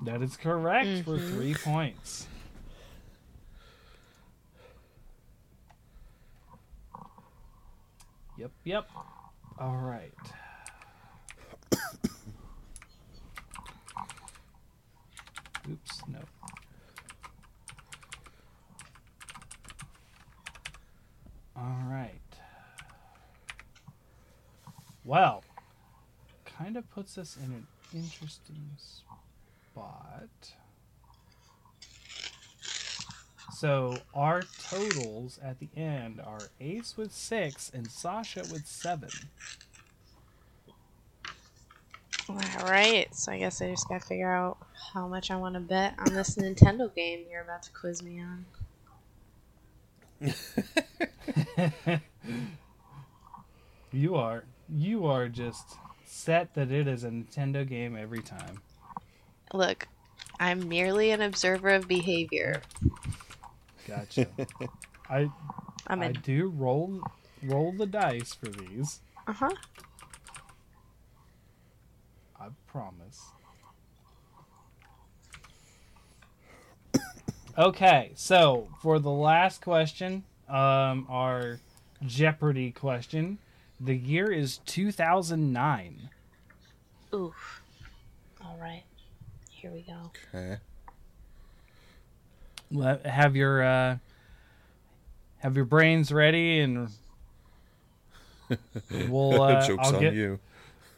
That is correct for three points. Yep, yep. All right. Oops, no. All right. Well, kind of puts us in an interesting spot. So our totals at the end are Ace with six and Sasha with seven. All right. So I guess I just got to figure out how much I want to bet on this Nintendo game you're about to quiz me on. You are you are just set that it is a Nintendo game every time. Look, I'm merely an observer of behavior. Gotcha. I I'm I a do roll roll the dice for these. uh huh. I promise. Okay, so for the last question, um, our Jeopardy question, the year is 2009. Oof. All right. Here we go. Okay. Have your uh, have your brains ready, and we'll. Uh, Joke's I'll on get, you.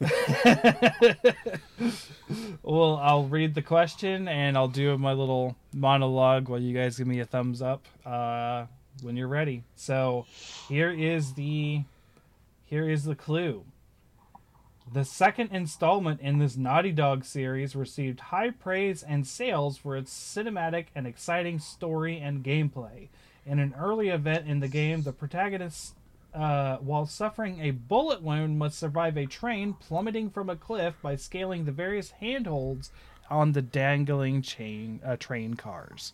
well, I'll read the question and I'll do my little monologue while you guys give me a thumbs up uh, when you're ready. So, here is the here is the clue. The second installment in this Naughty Dog series received high praise and sales for its cinematic and exciting story and gameplay. In an early event in the game, the protagonist, uh, while suffering a bullet wound, must survive a train plummeting from a cliff by scaling the various handholds on the dangling chain uh, train cars.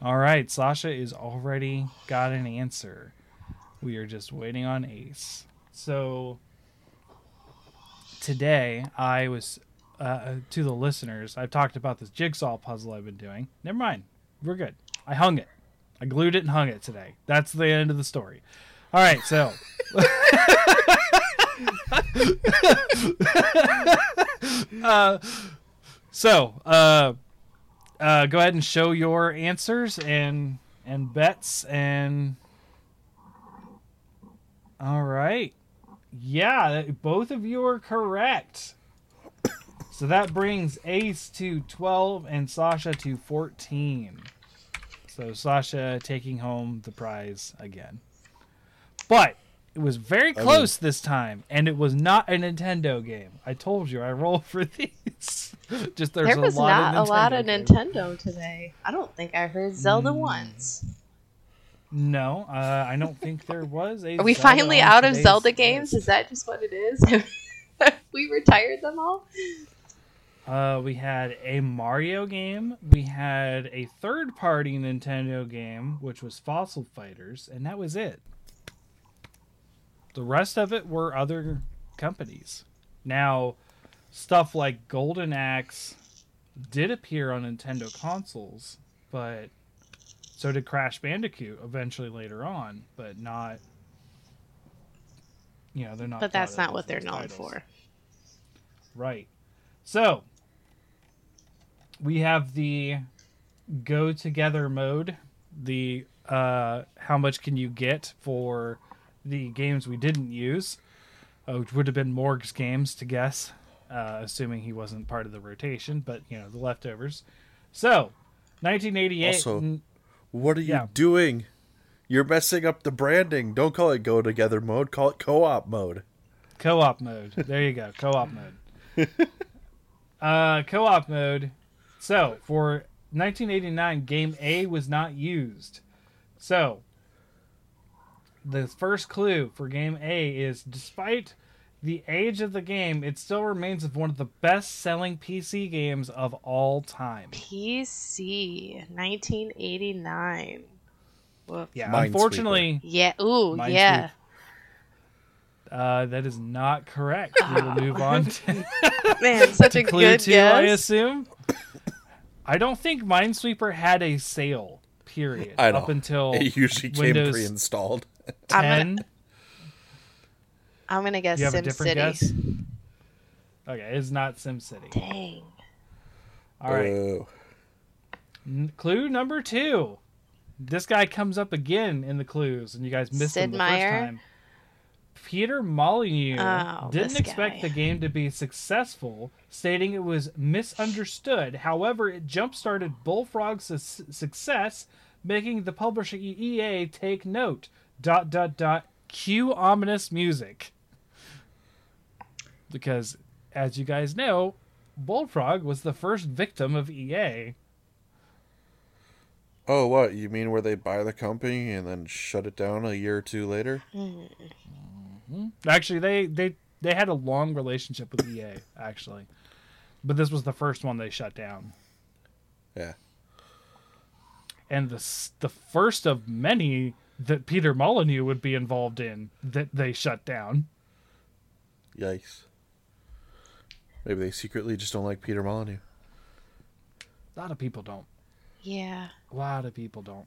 All right, Sasha is already got an answer. We are just waiting on Ace. So today I was uh, to the listeners. I've talked about this jigsaw puzzle I've been doing. Never mind, we're good. I hung it. I glued it and hung it today. That's the end of the story. All right, so. uh, so, uh, uh, go ahead and show your answers and and bets, and All right. Yeah, both of you are correct. So that brings Ace to 12 and Sasha to 14. So Sasha taking home the prize again. But it was very mean- close this time, and it was not a Nintendo game. I told you I roll for these. Just there's there was a lot not of a lot of games. Nintendo today. I don't think I heard Zelda Mm. once. No, uh, I don't think there was a. Are we Zelda finally out of Zelda games? list. Is that just what it is? We retired them all? Uh, we had a Mario game. We had a third-party Nintendo game, which was Fossil Fighters, and that was it. The rest of it were other companies. Now, stuff like Golden Axe did appear on Nintendo consoles, but so did Crash Bandicoot eventually later on, but not. You know, they're not. But that's not what they're known titles. for. Right. So we have the go together mode. The uh, how much can you get for the games we didn't use, uh, which would have been Morg's games to guess, uh, assuming he wasn't part of the rotation, but you know the leftovers. So, 1988. Also- n- What are you Yeah. doing? You're messing up the branding. Don't call it go together mode. Call it co-op mode. Co-op mode. There you go. Co-op mode. uh, co-op mode. So for 1989, game A was not used. So the first clue for game A is despite the age of the game, it still remains of one of the best-selling PC games of all time. PC 1989. Whoop. Yeah, Minesweeper. unfortunately, Yeah. Ooh, Minesweeper. yeah. uh, that is not correct. We will move on to Man, such a Clue good two, I assume. I don't think Minesweeper had a sale. Period. I know. Up until It usually came pre-installed. I'm gonna- ten. I'm gonna guess Do you have a different SimCity. guess? Okay, it's not Sim SimCity. Dang. All right. Oh. N- clue number two. This guy comes up again in the clues, and you guys missed him the Meier? first time. Peter Molyneux Oh, didn't expect guy. the game to be successful, stating it was misunderstood. However, it jump-started Bullfrog's su- success, making the publisher EA take note. Dot dot dot. Cue ominous music. Because, as you guys know, Bullfrog was the first victim of EA. Oh, what? You mean where they buy the company and then shut it down a year or two later? Mm-hmm. Actually, they they they had a long relationship with EA actually, but this was the first one they shut down, Yeah. and the the first of many that Peter Molyneux would be involved in that they shut down. Yikes. Maybe they secretly just don't like Peter Molyneux. A lot of people don't. Yeah. A lot of people don't.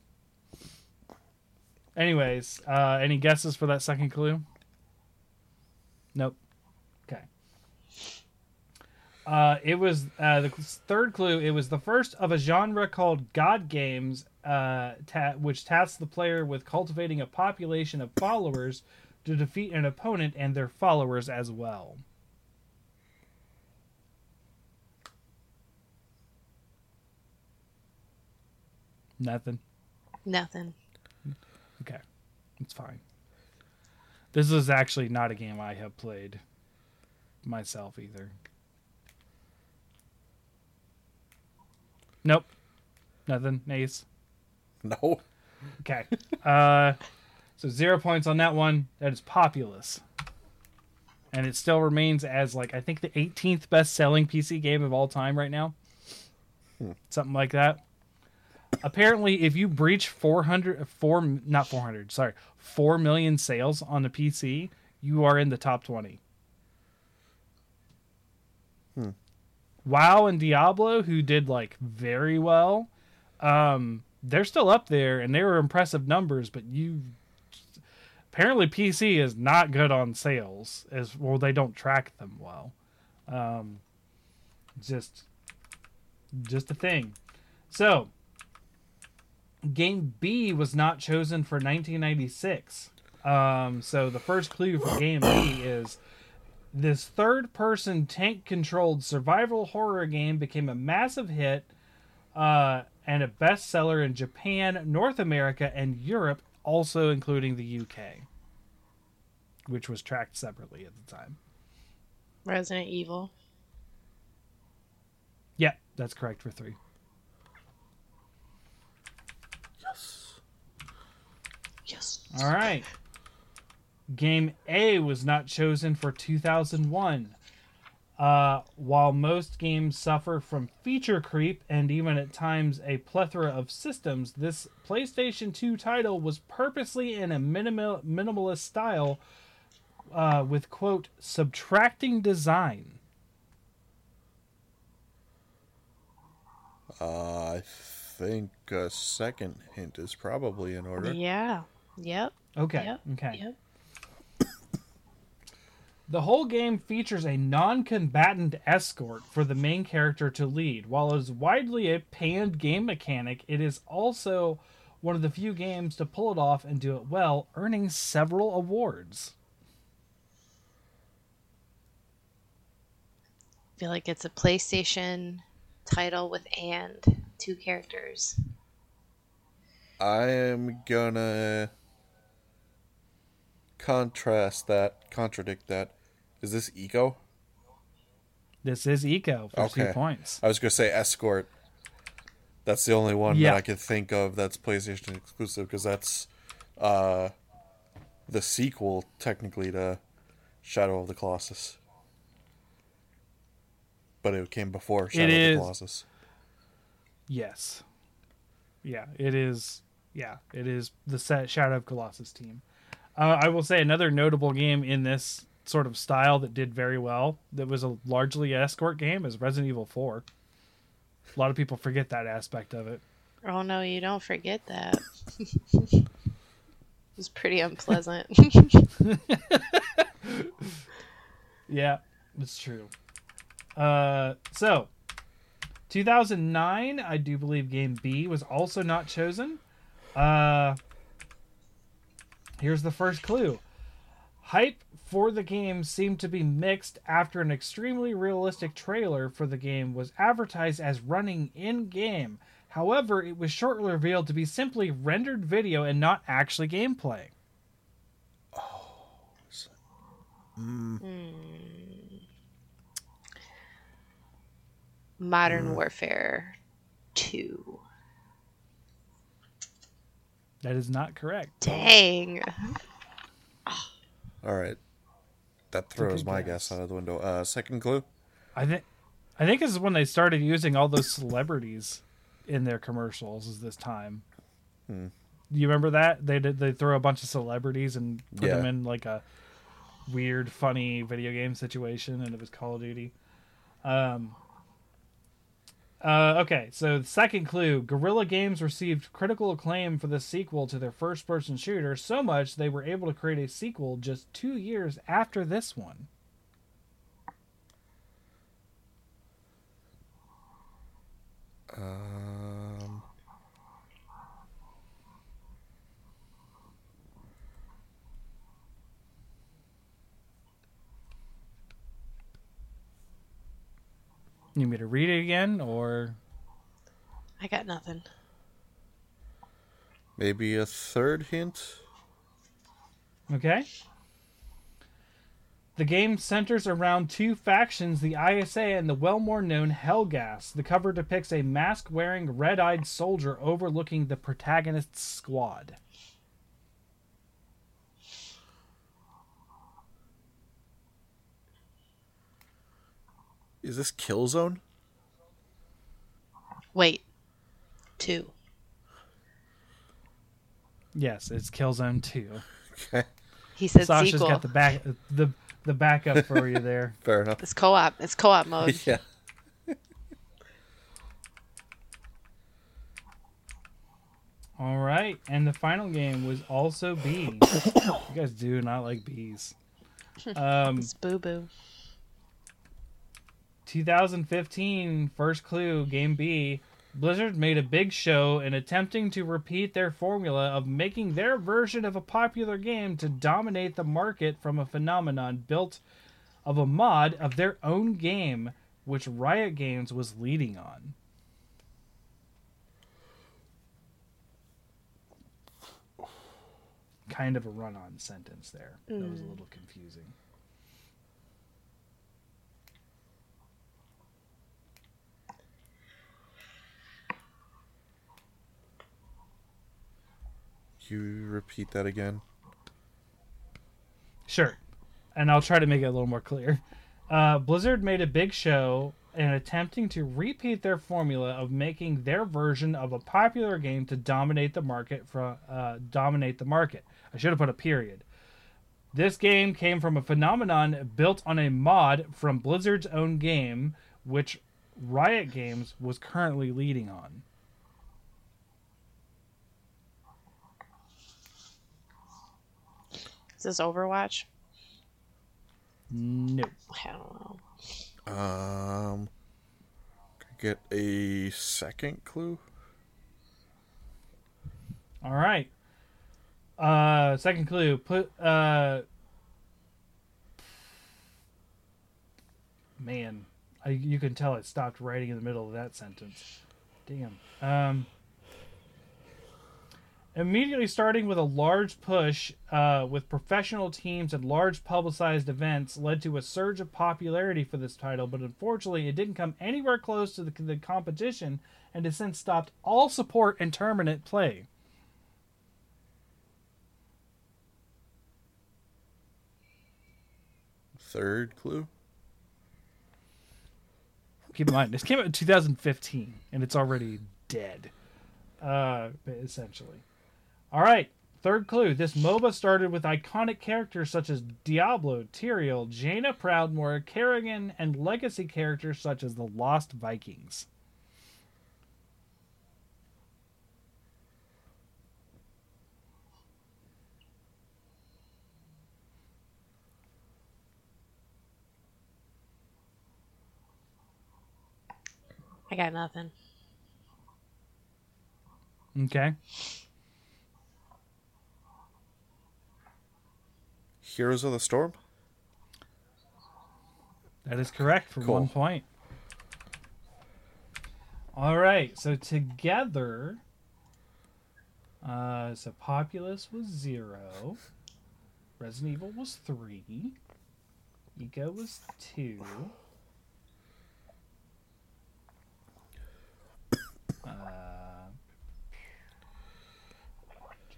Anyways, uh, any guesses for that second clue? Nope. Okay. Uh, it was uh, the third clue. It was the first of a genre called God Games, uh, ta- which tasks the player with cultivating a population of followers to defeat an opponent and their followers as well. Nothing. Nothing. Okay, it's fine. This is actually not a game I have played myself either. Nope, nothing. Ace. No. Okay. uh, so zero points on that one. That is Populous, and it still remains as like I think the 18th best-selling PC game of all time right now. Something like that. Apparently, if you breach 400, four, not 400, sorry, 4 million sales on the PC, you are in the top 20. WoW and Diablo, who did like very well, um, they're still up there and they were impressive numbers, but you apparently PC is not good on sales as well they don't track them well. Um, just just a thing. So, game B was not chosen for 1996. Um, so the first clue for game B is this third-person tank-controlled survival horror game became a massive hit uh, and a bestseller in Japan, North America, and Europe, also including the UK, which was tracked separately at the time. Resident Evil. Yeah, that's correct for three. Yes. All right. Game A was not chosen for 2001. Uh, while most games suffer from feature creep and even at times a plethora of systems, this PlayStation 2 title was purposely in a minimal, minimalist style uh, with, quote, subtracting design. Uh, I think a second hint is probably in order. Yeah. Yep. Okay. Yep. Okay. Yep. The whole game features a non combatant escort for the main character to lead. While it is widely a panned game mechanic, it is also one of the few games to pull it off and do it well, earning several awards. I feel like it's a PlayStation title with and two characters. I am gonna contrast that, contradict that. Is this Ico? This is Ico for two Okay. points. I was gonna say Escort. That's the only one Yeah. that I could think of that's PlayStation exclusive because that's uh, the sequel technically to Shadow of the Colossus. But it came before Shadow of is- the Colossus. Yes. Yeah, it is. Yeah, it is the set Shadow of Colossus team. Uh, I will say another notable game in this sort of style that did very well, that was a largely escort game, is Resident Evil 4. A lot of people forget that aspect of it. Oh no, you don't forget that. it was pretty unpleasant. Yeah, it's true. Uh, so 2009, I do believe game B was also not chosen. Uh, here's the first clue. Hype for the game seemed to be mixed after an extremely realistic trailer for the game was advertised as running in game. However, it was shortly revealed to be simply rendered video and not actually gameplay. Oh, hmm. Hmm. Hmm. Modern Warfare 2. That is not correct. Dang. All right, that throws Okay, my guess. guess out of the window. Uh, second clue. I think I think this is when they started using all those celebrities in their commercials. Is this time? Hmm. You remember that they did? They throw a bunch of celebrities and put them in like a weird, funny video game situation, and it was Call of Duty. Um. Uh, okay, so the second clue: Guerrilla Games received critical acclaim for the sequel to their first-person shooter so much they were able to create a sequel just two years after this one. Um, You need me to read it again, or I got nothing. maybe a third hint. Okay. The game centers around two factions, the ISA and the well more known Helghast. The cover depicts a mask wearing, red eyed soldier overlooking the protagonist's squad. Is this Killzone? Wait. 2. Yes, it's Killzone 2. Okay, He said Sasha's sequel. got the back the the backup for you there. fair enough. It's co-op. It's co-op mode. yeah. All right, and the final game was also B. you guys do not like bees. Um, It's boo boo. 2015 first clue game b Blizzard made a big show in attempting to repeat their formula of making their version of a popular game to dominate the market from a phenomenon built of a mod of their own game, which Riot Games was leading on. Kind of a run on sentence there. That was a mm. little confusing. You repeat that again. Sure. And I'll try to make it a little more clear. Uh, Blizzard made a big show in attempting to repeat their formula of making their version of a popular game to dominate the market. For uh, dominate the market. I should have put a period. This game came from a phenomenon built on a mod from Blizzard's own game, which Riot Games was currently leading on. Is this Overwatch? No. I don't know. Um, get a second clue. All right. Uh, second clue. Put uh. Man, I, you can tell it stopped writing in the middle of that sentence. Damn. Um. Immediately starting with a large push uh, with professional teams and large publicized events led to a surge of popularity for this title, but unfortunately it didn't come anywhere close to the, the competition and has since stopped all support and permanent play. Third clue. keep in mind this came out in 2015 and it's already dead uh essentially all right third clue. This moba started with iconic characters such as diablo tyrael jaina proudmoore kerrigan and legacy characters such as the lost vikings. I got nothing. okay Heroes of the Storm. that is correct for Cool. one point all right so together uh so populous was zero resident evil was three Ico was two uh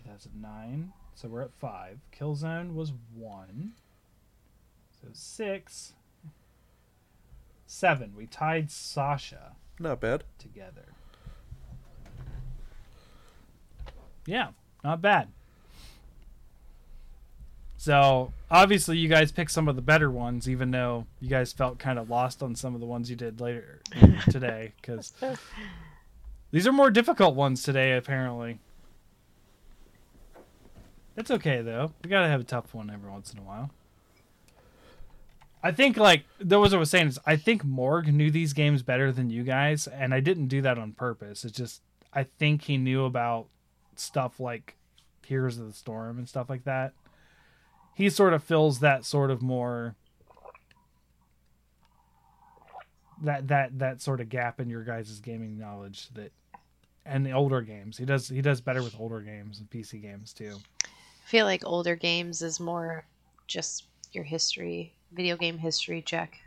2009 so we're at five killzone was one so six seven we tied sasha Not bad. together. Yeah, not bad. So obviously, you guys picked some of the better ones, even though you guys felt kind of lost on some of the ones you did later today, because these are more difficult ones today. Apparently, that's okay though. We gotta have a tough one every once in a while. I think like that was what I was saying is I think Morg knew these games better than you guys, and I didn't do that on purpose. It's just I think he knew about stuff like Heroes of the Storm and stuff like that. He sort of fills that sort of more that that that sort of gap in your guys' gaming knowledge that and the older games. He does he does better with older games and PC games too. I feel like older games is more just your history, video game history check.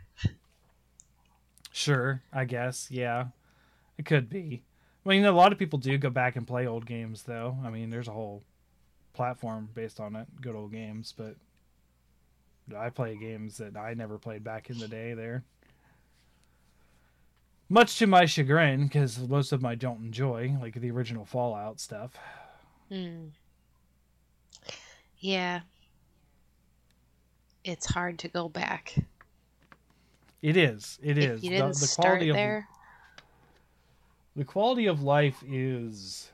Sure, I guess. Yeah, it could be. Well, you know, a lot of people do go back and play old games, though. I mean, there's a whole platform based on it, good old games. But I play games that I never played back in the day. There, much to my chagrin, because most of them I don't enjoy, like the original Fallout stuff. Hmm. Yeah. It's hard to go back. It is. It is. If you didn't the, the start quality of there, the quality of life is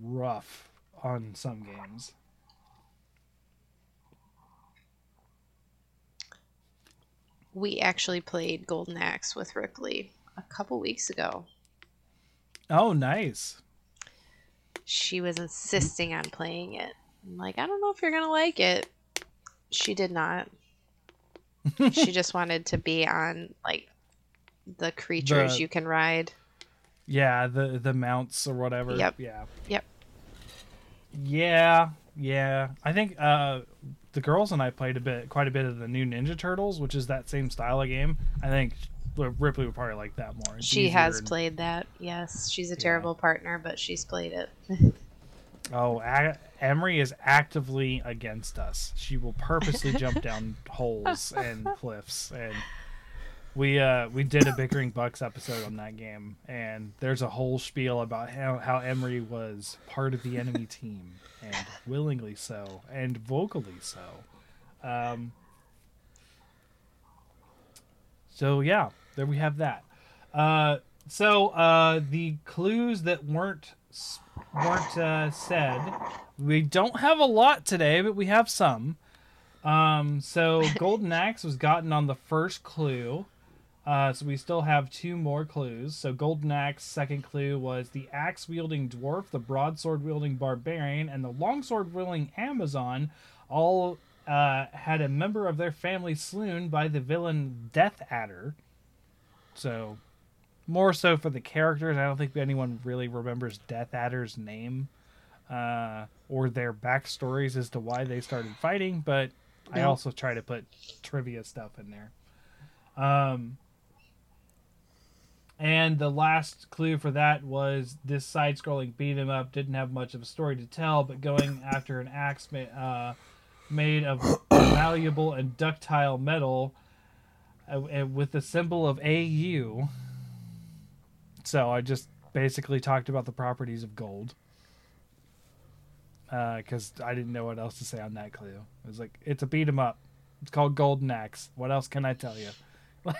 rough on some games. we actually played Golden Axe with Ripley a couple weeks ago. Oh, nice. She was insisting on playing it. I'm like, I don't know if you're gonna like it. She did not. she just wanted to be on like the creatures The- you can ride. Yeah, the the mounts or whatever. Yep. Yeah. Yep. Yeah, yeah. I think uh, the girls and I played a bit, quite a bit of the new Ninja Turtles, which is that same style of game. I think Ripley would probably like that more. It's She has and- played that. Yes, she's a Yeah. terrible partner, but she's played it. Oh, a- Emery is actively against us. She will purposely jump down holes and cliffs, and we uh we did a bickering bucks episode on that game, and there's a whole spiel about how how Emery was part of the enemy team, and willingly so, and vocally so. Um. So yeah, there we have that. Uh, so uh, the clues that weren't s- weren't uh, said, we don't have a lot today, but we have some. Um, so golden axe was gotten on the first clue. Uh, so we still have two more clues. So golden axe second clue was the axe wielding dwarf, the broadsword wielding barbarian, and the longsword wielding Amazon all uh, had a member of their family slain by the villain Death Adder. So more so for the characters. I don't think anyone really remembers Death Adder's name uh, or their backstories as to why they started fighting, but I also try to put trivia stuff in there. Um, and the last clue for that was this side-scrolling beat 'em up didn't have much of a story to tell, but going after an axe ma- uh, made of malleable and ductile metal uh, with the symbol of AU. So I just basically talked about the properties of gold. Because I didn't know what else to say on that clue. It was like, it's a beat 'em up. It's called Golden Axe. What else can I tell you?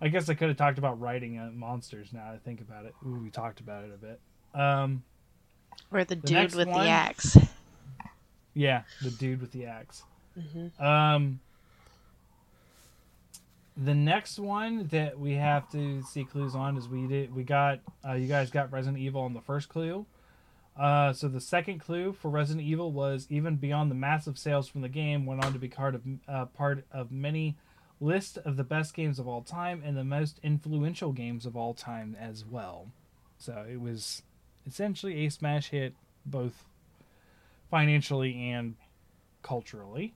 I guess I could have talked about writing uh, monsters now that I think about it. Ooh, we talked about it a bit. Um, Or the, The dude with one- the axe. Yeah, the dude with the axe. Mhm. Um, the next one that we have to see clues on is we did we got uh, you guys got Resident Evil on the first clue. Uh, so the second clue for Resident Evil was even beyond the massive sales from the game, went on to be part of uh, part of many list of the best games of all time and the most influential games of all time as well. So it was essentially a smash hit, both financially and culturally.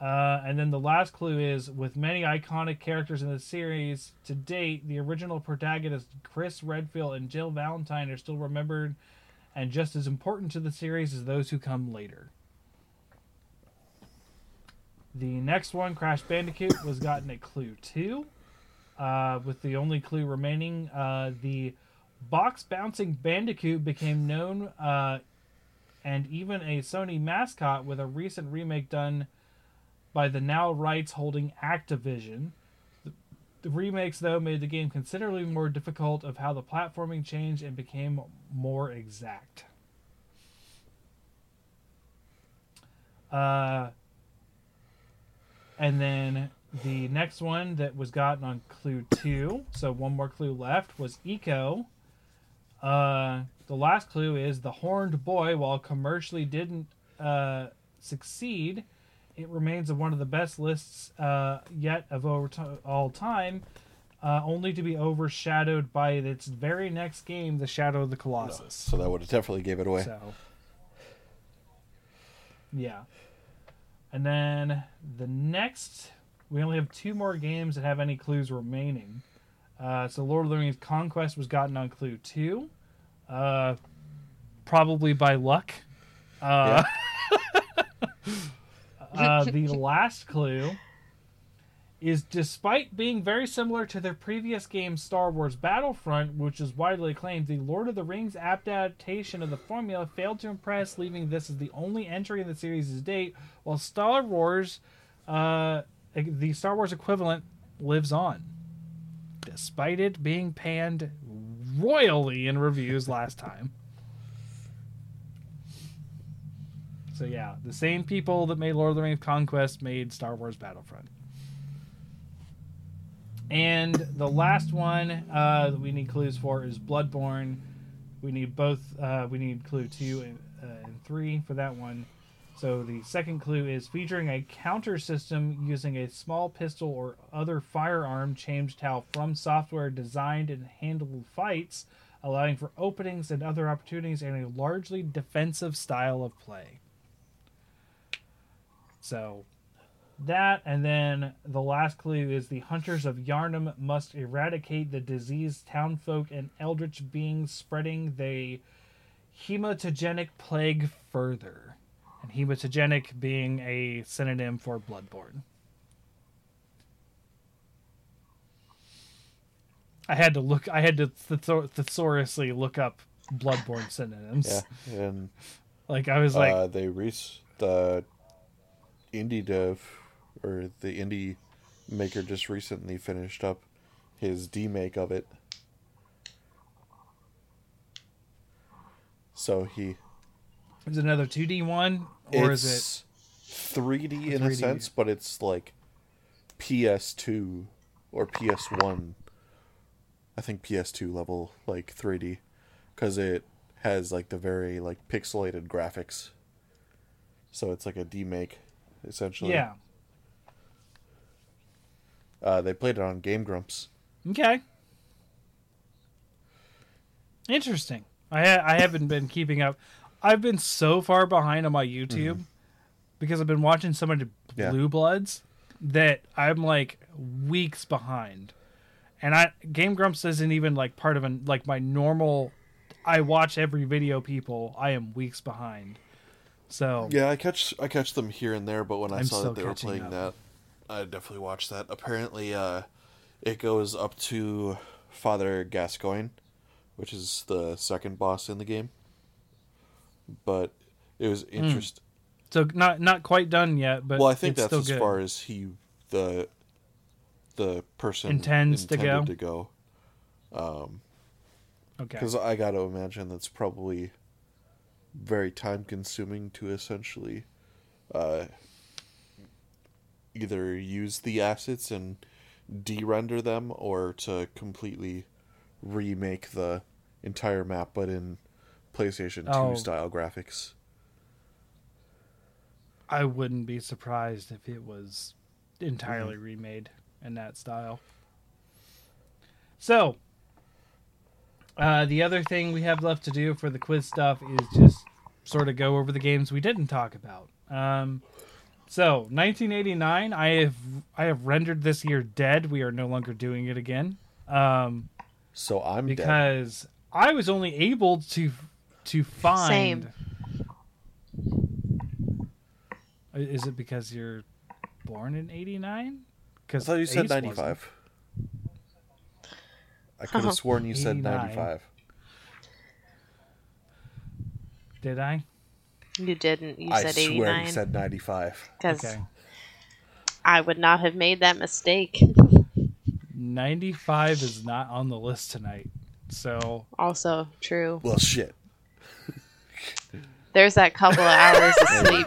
Uh, and then the last clue is with many iconic characters in the series to date, the original protagonists Chris Redfield and Jill Valentine are still remembered and just as important to the series as those who come later. The next one, Crash Bandicoot, was gotten at clue two. Uh, with the only clue remaining, uh, the box bouncing Bandicoot became known uh, and even a Sony mascot with a recent remake done by the now rights holding Activision. The, remakes, though, made the game considerably more difficult of how the platforming changed and became more exact. Uh, and then the next one that was gotten on clue two, so one more clue left, was Ico. Uh, the last clue is the horned boy, while commercially didn't uh, succeed, it remains one of the best lists uh, yet of over t- all time, uh, only to be overshadowed by its very next game, The Shadow of the Colossus. So that would have definitely gave it away. So, yeah. And then the next, we only have two more games that have any clues remaining. Uh, so Lord of the Rings Conquest was gotten on clue two, uh, probably by luck. Uh, uh, the last clue is despite being very similar to their previous game Star Wars Battlefront, which is widely acclaimed, the Lord of the Rings adaptation of the formula failed to impress, leaving this as the only entry in the series to date, while Star Wars, uh, the Star Wars equivalent, lives on. Despite it being panned royally in reviews last time. So yeah, the same people that made Lord of the Rings Conquest made Star Wars Battlefront. And the last one uh, that we need clues for is Bloodborne. We need both. Uh, we need clue two and, uh, and three for that one. So the second clue is featuring a counter system using a small pistol or other firearm changed how From Software designed and handled fights, allowing for openings and other opportunities and a largely defensive style of play. So that and then the last clue is the hunters of Yharnam must eradicate the diseased townfolk and eldritch beings spreading the hematogenic plague further and hematogenic being a synonym for bloodborne. I had to look. I had to thesor- thesaurously look up bloodborne synonyms. Yeah, and Like I was like, uh, they re- the indie dev or the indie maker just recently finished up his demake of it. So he is it another two D one or is it? 3D in a 3D. sense, but it's like PS2 or PS1. I think PS2 level like 3D cuz it has like the very like pixelated graphics. So it's like a demake essentially. Yeah. Uh, they played it on Game Grumps. Okay. Interesting. I ha- I haven't been keeping up. I've been so far behind on my YouTube because I've been watching so many Mm-hmm. Yeah. Blue Bloods that I'm like weeks behind. And I Game Grumps isn't even like part of an like my normal I watch every video people. I am weeks behind. So Yeah, I catch I catch them here and there, but when I I'm saw that they were playing up. that, I definitely watched that. Apparently, uh, it goes up to Father Gascoigne, which is the second boss in the game. But it was interesting. so not not quite done yet, but well, I think it's that's as good. far as he the the person Intends to go? to go. Um, okay. Because I got to imagine that's probably very time consuming to essentially uh, either use the assets and de-render them or to completely remake the entire map but in PlayStation 2 Oh. style graphics. I wouldn't be surprised if it was entirely Mm-hmm. remade in that style. So, uh, the other thing we have left to do for the quiz stuff is just sort of go over the games we didn't talk about. Um, so, 1989, I have I have rendered this year dead. We are no longer doing it again um, So I'm dead. because I was only able to to find. Same. Is it because you're born in '89? I Because thought you said 95. I could have uh-huh. sworn you said 95. Did I? You didn't. You I said swear you said 95. Because Okay. I would not have made that mistake. 95 is not on the list tonight. So Also true. Well, shit. There's that couple of hours of sleep.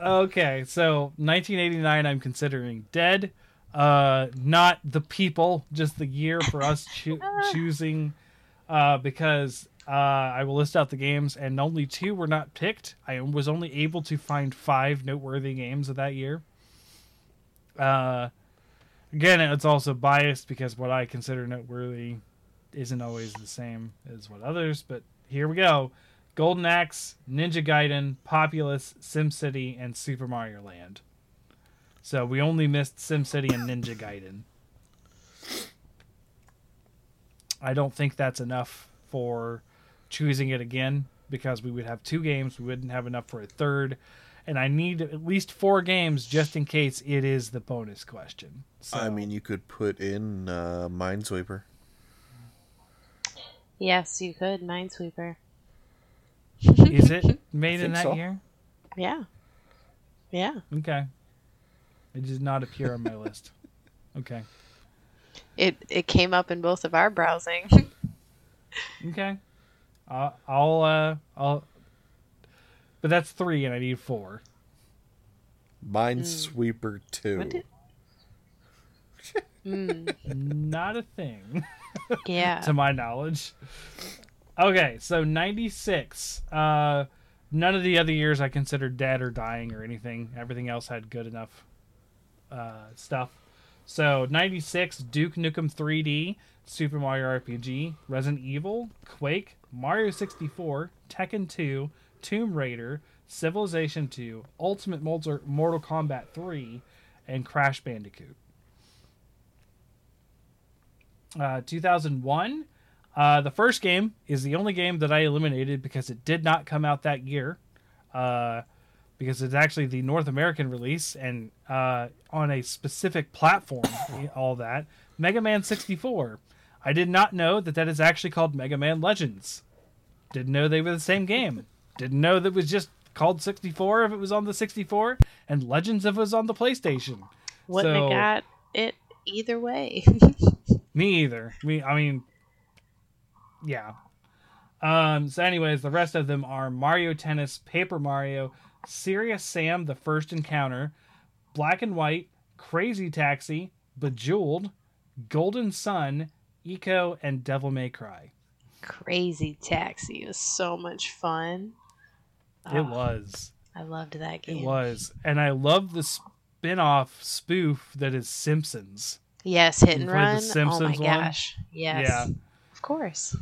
okay, so 1989 I'm considering dead. Uh, not the people, just the year for us choo- choosing. Uh, because uh, I will list out the games, and only two were not picked. I was only able to find five noteworthy games of that year. Uh, again, it's also biased because what I consider noteworthy isn't always the same as what others. But here we go: Golden Axe, Ninja Gaiden, Populous, SimCity, and Super Mario Land. So we only missed SimCity and Ninja Gaiden. I don't think that's enough for choosing it again because we would have two games. We wouldn't have enough for a third. And I need at least four games just in case it is the bonus question. So, I mean, you could put in uh, Minesweeper. Yes, you could. Minesweeper. is it made in that so. year? Yeah. Yeah. Okay. It does not appear on my list. Okay. It it came up in both of our browsing. Okay. Uh, I'll uh I'll but that's 3 and I need 4. Minesweeper 2. What did- Mm, Not a thing. yeah. to my knowledge. Okay, so 96. Uh, none of the other years I considered dead or dying or anything. Everything else had good enough uh, stuff. So 96, Duke Nukem 3D, Super Mario RPG, Resident Evil, Quake, Mario 64, Tekken 2, Tomb Raider, Civilization 2, Ultimate Mortal Kombat 3, and Crash Bandicoot. Uh, 2001, uh, the first game is the only game that I eliminated because it did not come out that year. Uh, because it's actually the North American release and uh, on a specific platform, all that. Mega Man 64. I did not know that that is actually called Mega Man Legends. Didn't know they were the same game. Didn't know that it was just called 64 if it was on the 64 and Legends if it was on the PlayStation. Wouldn't so- have got it either way. Me either. Me, I mean, yeah. Um. So, anyways, the rest of them are Mario Tennis, Paper Mario, Serious Sam: The First Encounter, Black and White, Crazy Taxi, Bejeweled, Golden Sun, Ico, and Devil May Cry. Crazy Taxi was so much fun. It Oh, was. I loved that game. It was, and I love the spin-off spoof that is Simpsons. Yes, Hit and played the Run. oh my Simpsons one? gosh. Yes. Yeah. Of course.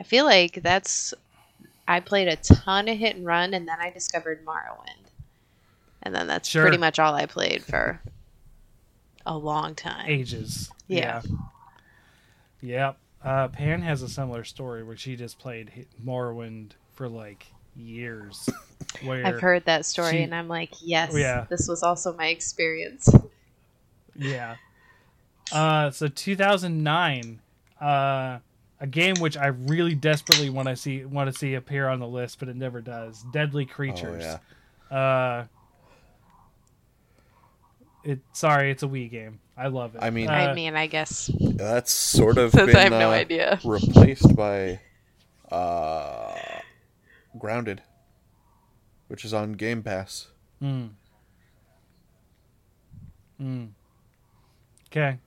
I feel like that's I played a ton of Hit and Run and then I discovered Morrowind. And then that's Sure. pretty much all I played for a long time. ages. Yeah. Yeah. Yep. Uh, Pan has a similar story where she just played Hit- Morrowind for like years. Where I've heard that story she- and I'm like, yes, Yeah. this was also my experience. Yeah. Uh, so 2009, uh, a game which I really desperately want to see want to see appear on the list, but it never does. Deadly Creatures. Oh Creatures. yeah. Uh, it. Sorry, it's a Wii game. I love it. I mean- Uh, I mean, I guess That's sort of since been I have no uh, idea. replaced by uh, Grounded, which is on Game Pass. Mm. Mm. Okay.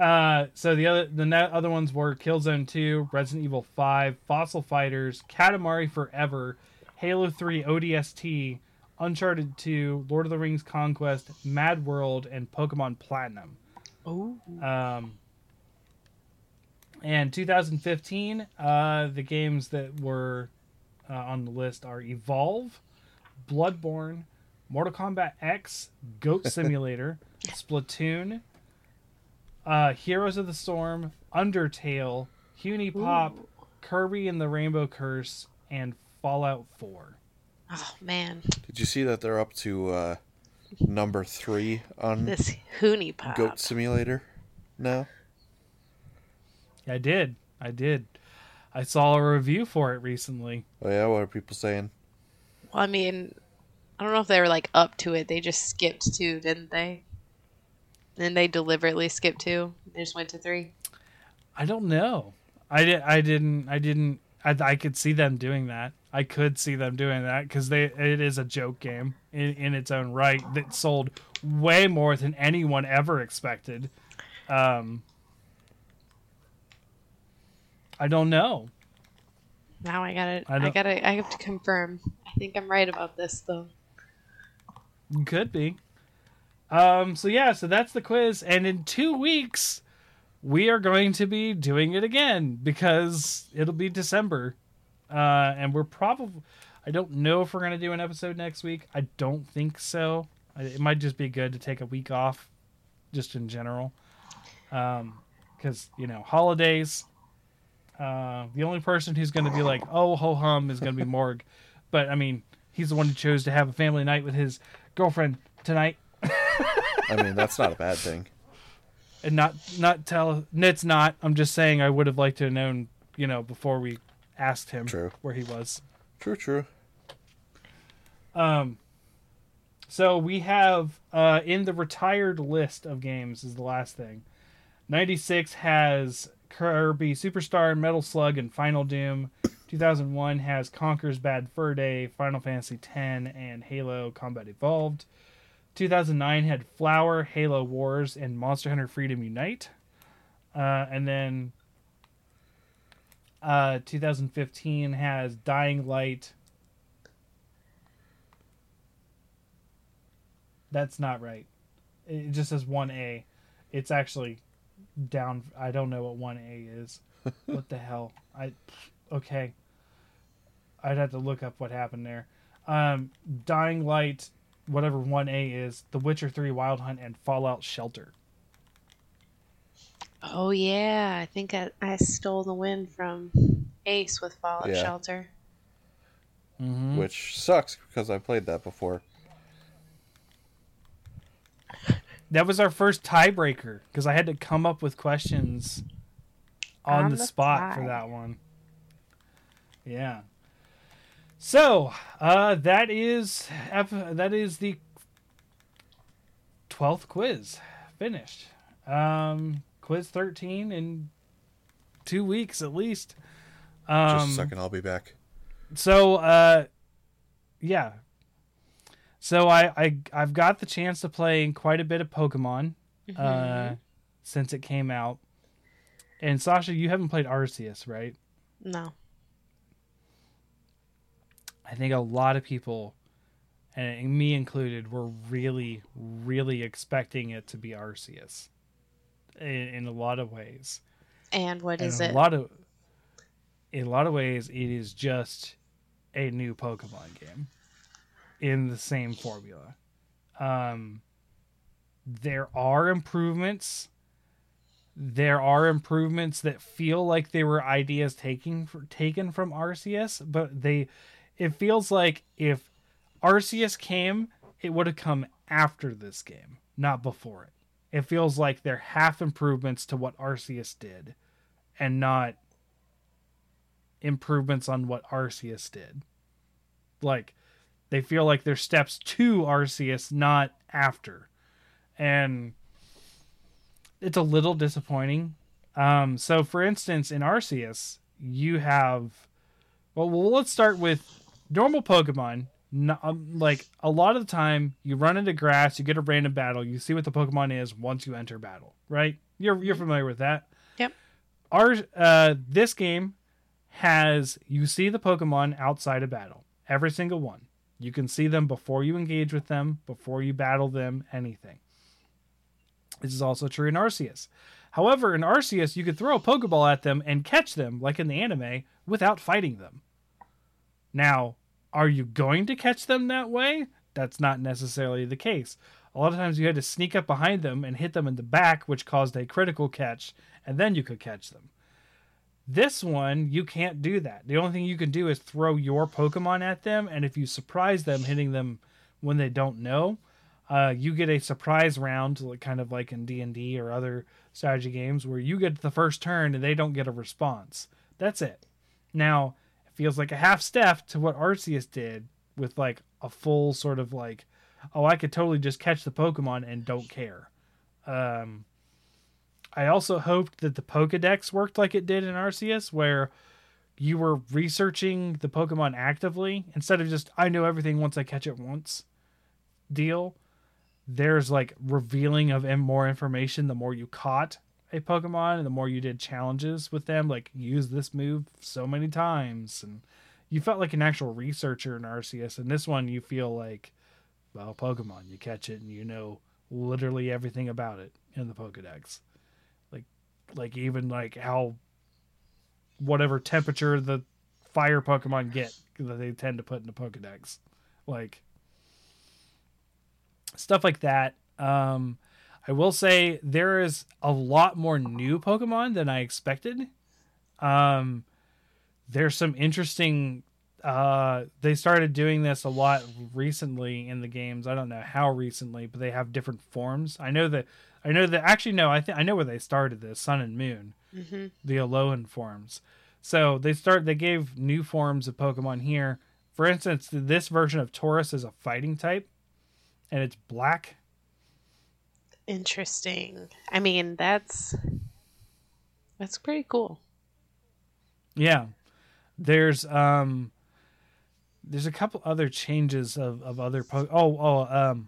Uh, so the other the ne- other ones were Killzone 2, Resident Evil 5, Fossil Fighters, Katamari Forever, Halo 3 ODST, Uncharted 2, Lord of the Rings Conquest, Mad World, and Pokemon Platinum. Ooh. Um, and 2015, uh, the games that were uh, on the list are Evolve, Bloodborne, Mortal Kombat X, Goat Simulator, Splatoon, uh, Heroes of the Storm, Undertale, HuniePop, Kirby and the Rainbow Curse, and Fallout 4. Oh man, Did you see that they're up to uh, number three on this HuniePop. Goat Simulator now? I did. I did. I saw a review for it recently. Oh yeah, what are people saying? Well, I mean, I don't know if they were like up to it. They just skipped two, didn't they? Then they deliberately skipped two. They just went to three. I don't know. I did. I didn't. I didn't. I, I could see them doing that. I could see them doing that because they. It is a joke game in, in its own right that sold way more than anyone ever expected. Um, I don't know. Now I gotta, I I, gotta, I have to confirm. I think I'm right about this though. Could be. Um. So yeah. So that's the quiz, and in two weeks, we are going to be doing it again because it'll be December, uh, and we're probably. I don't know if we're gonna do an episode next week. I don't think so. It might just be good to take a week off, just in general, because you know holidays. Uh, the only person who's going to be like, "Oh, ho hum," is going to be Morg, but I mean, he's the one who chose to have a family night with his girlfriend tonight, I mean, that's not a bad thing. and not not tell. It's not. I'm just saying I would have liked to have known, you know, before we asked him True. where he was. True, true. Um, so we have uh, in the retired list of games is the last thing. Ninety six has Kirby Superstar, Metal Slug, and Final Doom. Two thousand one has Conker's Bad Fur Day, Final Fantasy X, and Halo Combat Evolved. 2009 had Flower, Halo Wars, and Monster Hunter Freedom Unite. Uh, and then uh, 2015 has Dying Light. That's not right. It just says 1A. It's actually down. I don't know what 1A is. what the hell? I okay. I'd have to look up what happened there. Um, Dying Light, whatever 1A is, The Witcher 3 Wild Hunt, and Fallout Shelter. Oh yeah, I think I, I stole the win from Ace with Fallout Yeah. Shelter. Mm-hmm. which sucks because I played that before. That was our first tiebreaker because I had to come up with questions on, On the, the spot for that one. Yeah. So uh, that is that is the twelfth quiz finished. Um, quiz thirteen in two weeks at least. Um, Just a second, I'll be back. so uh yeah so I, I i've got the chance to play quite a bit of pokemon uh since it came out and sasha you haven't played arceus right No. I think a lot of people and me included were really really expecting it to be arceus in, in a lot of ways. And what And is it? a lot of in a lot of ways it is just a new pokemon game in the same formula. Um there are improvements. There are improvements that feel like they were ideas taking taken from Arceus, but they it feels like if Arceus came, it would have come after this game, not before it. It feels like they're half improvements to what Arceus did and not improvements on what Arceus did. Like they feel like they're steps to Arceus, not after. And it's a little disappointing. Um, so, for instance, in Arceus, you have. Well, well, let's start with normal Pokemon. No, um, like a lot of the time, you run into grass, you get a random battle, you see what the Pokemon is once you enter battle, right? You're you're familiar with that. Yep. Our uh, this game has you see the Pokemon outside of battle, every single one. You can see them before you engage with them, before you battle them, anything. This is also true in Arceus. However, in Arceus, you could throw a Pokeball at them and catch them, like in the anime, without fighting them. Now, are you going to catch them that way? That's not necessarily the case. A lot of times you had to sneak up behind them and hit them in the back, which caused a critical catch, and then you could catch them. This one, you can't do that. The only thing you can do is throw your Pokemon at them, and if you surprise them, hitting them when they don't know, uh, you get a surprise round, kind of like in D and D or other strategy games, where you get the first turn and they don't get a response. That's it. Now feels like a half step to what Arceus did with like a full sort of like, oh, I could totally just catch the Pokemon and don't care. Um, I also hoped that the Pokedex worked like it did in Arceus, where you were researching the Pokemon actively instead of just I know everything once I catch it once deal. There's like revealing of more information the more you caught a Pokemon and the more you did challenges with them, like use this move so many times, and you felt like an actual researcher in Arceus. And this one, you feel like, well, Pokemon, you catch it and you know literally everything about it in the Pokedex, like, like even like how whatever temperature the fire Pokemon get that they tend to put in the Pokedex, like stuff like that. Um, I will say there is a lot more new Pokemon than I expected. Um, there's some interesting. Uh, they started doing this a lot recently in the games. I don't know how recently, but they have different forms. I know that. I know that. Actually, no. I think I know where they started this. Sun and Moon, hmm the Alolan forms. So they start. They gave new forms of Pokemon here. For instance, this version of Tauros is a fighting type, and it's black. Interesting. I mean, that's that's pretty cool. Yeah. There's um there's a couple other changes of, of other po- oh oh um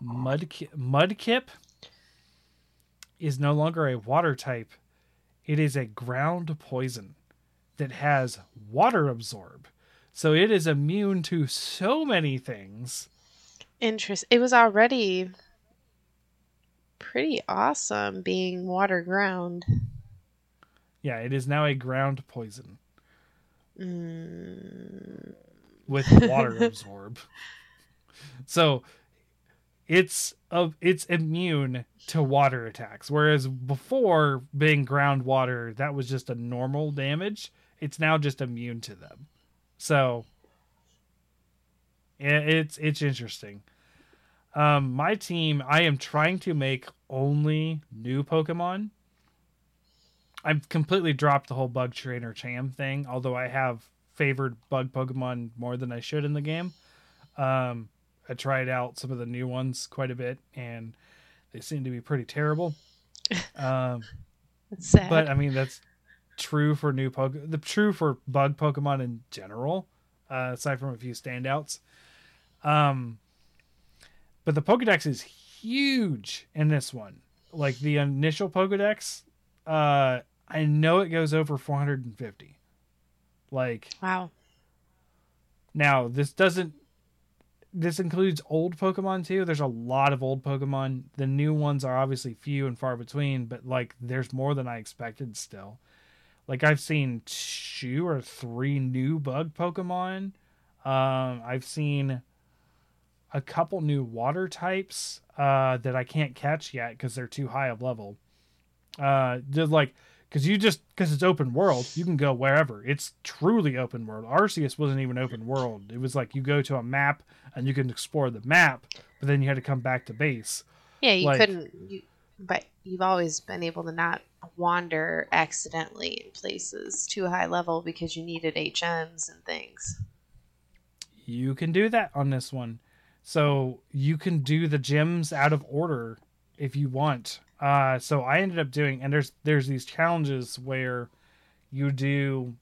mudkip mudkip is no longer a water type it is a ground poison that has water absorb so it is immune to so many things Interest. It was already pretty awesome being water ground. yeah it is now a ground poison Mm, with water absorb. So it's of it's immune to water attacks. Whereas before being groundwater, that was just a normal damage. It's now just immune to them. So it's it's interesting. Um, my team, I am trying to make only new Pokemon. I've completely dropped the whole bug trainer cham thing, although I have favored bug Pokemon more than I should in the game. Um, I tried out some of the new ones quite a bit, and they seem to be pretty terrible. Um, that's sad. but I mean that's true for new poke the true for bug Pokemon in general, uh, aside from a few standouts. Um, but the Pokedex is huge in this one. Like the initial Pokedex, uh, I know it goes over 450. Like wow. now, this doesn't. This includes old Pokemon too. There's a lot of old Pokemon. The new ones are obviously few and far between, but like there's more than I expected still. Like I've seen two or three new bug Pokemon. Um, I've seen a couple new water types uh, that I can't catch yet because they're too high of level. Uh, just like because you just because it's open world, you can go wherever. It's truly open world. Arceus wasn't even open world. It was like you go to a map and you can explore the map, but then you had to come back to base. Yeah, you like- couldn't. You, but you've always been able to not wander accidentally in places too high level because you needed HMs and things. You can do that on this one. So you can do the gyms out of order if you want. Uh, so I ended up doing, and there's there's these challenges where you do.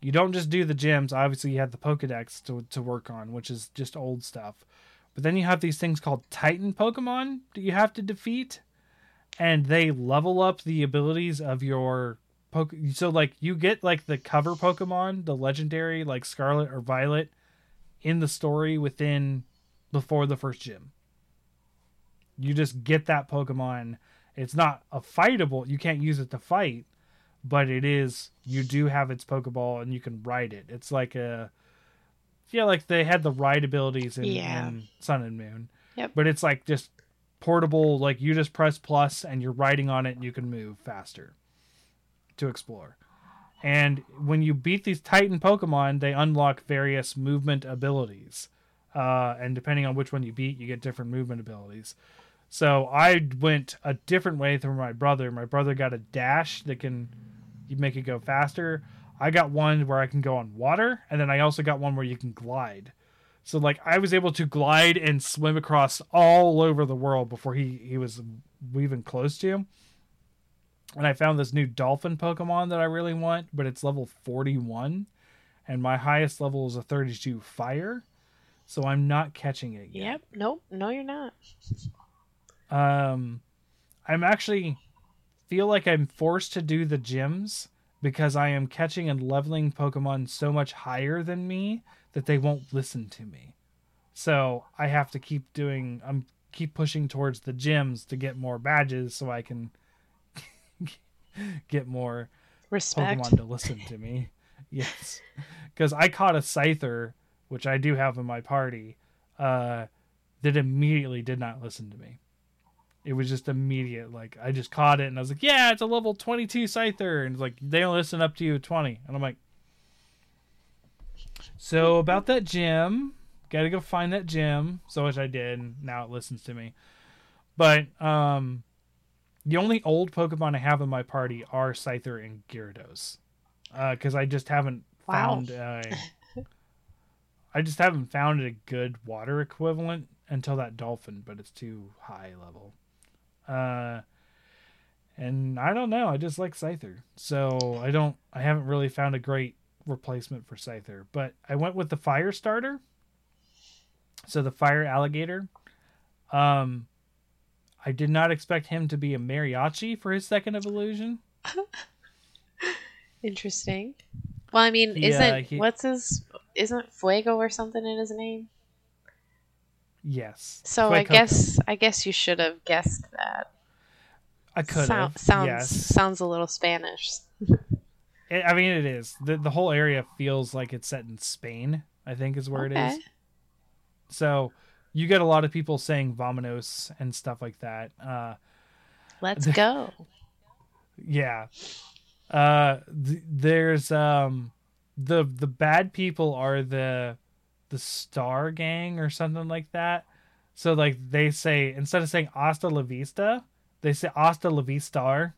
You don't just do the gyms. Obviously, you have the Pokedex to to work on, which is just old stuff. But then you have these things called Titan Pokemon that you have to defeat, and they level up the abilities of your Poke. So like you get like the cover Pokemon, the legendary like Scarlet or Violet, in the story within before the first gym. You just get that Pokemon. It's not a fightable. You can't use it to fight, but it is. You do have its Pokeball, and you can ride it. It's like a yeah, like they had the ride abilities in, Yeah. in Sun and Moon. Yep. But it's like just portable. Like you just press plus, and you're riding on it, and you can move faster to explore. And when you beat these Titan Pokemon, they unlock various movement abilities. Uh, and depending on which one you beat, you get different movement abilities. So I went a different way than my brother. My brother got a dash that can make it go faster. I got one where I can go on water, and then I also got one where you can glide. So like I was able to glide and swim across all over the world before he he was even close to. And I found this new dolphin Pokemon that I really want, but it's level 41 and my highest level is a 32 fire. So I'm not catching it yet. Yep. Nope. No, you're not. Um, I'm actually feel like I'm forced to do the gyms because I am catching and leveling Pokemon so much higher than me that they won't listen to me. So I have to keep doing. I'm keep pushing towards the gyms to get more badges so I can get more Respect. Pokemon to listen to me. Yes, because I caught a Scyther, which I do have in my party, uh, that immediately did not listen to me. It was just immediate. Like I just caught it and I was like, "Yeah, it's a level twenty-two Scyther," and it's like they don't listen up to you at twenty, and I'm like, "So about that gym, got to go find that gym." So which I did, and now it listens to me. But um, the only old Pokemon I have in my party are Scyther and Gyarados, because I just haven't Wow. found. Uh, I just haven't found a good water equivalent until that Dolphin, but it's too high level. Uh, and I don't know. I just like Scyther, so I don't. I haven't really found a great replacement for Scyther, but I went with the fire starter. So the fire alligator. Um, I did not expect him to be a mariachi for his second evolution. Interesting. Well, I mean, He, uh, isn't he- what's his isn't Fuego or something in his name? Yes. So Fue I guess I guess you should have guessed that. I could have. sounds yes. sounds a little Spanish. It- I mean, it is. the The whole area feels like it's set in Spain. I think is where it Okay. is. So you get a lot of people saying "vamonos" and stuff like that. Uh, Let's go. yeah. Uh, th- there's um, the the bad people are the the Star Gang or something like that. So like they say instead of saying "Hasta la vista," they say "Hasta la vistar."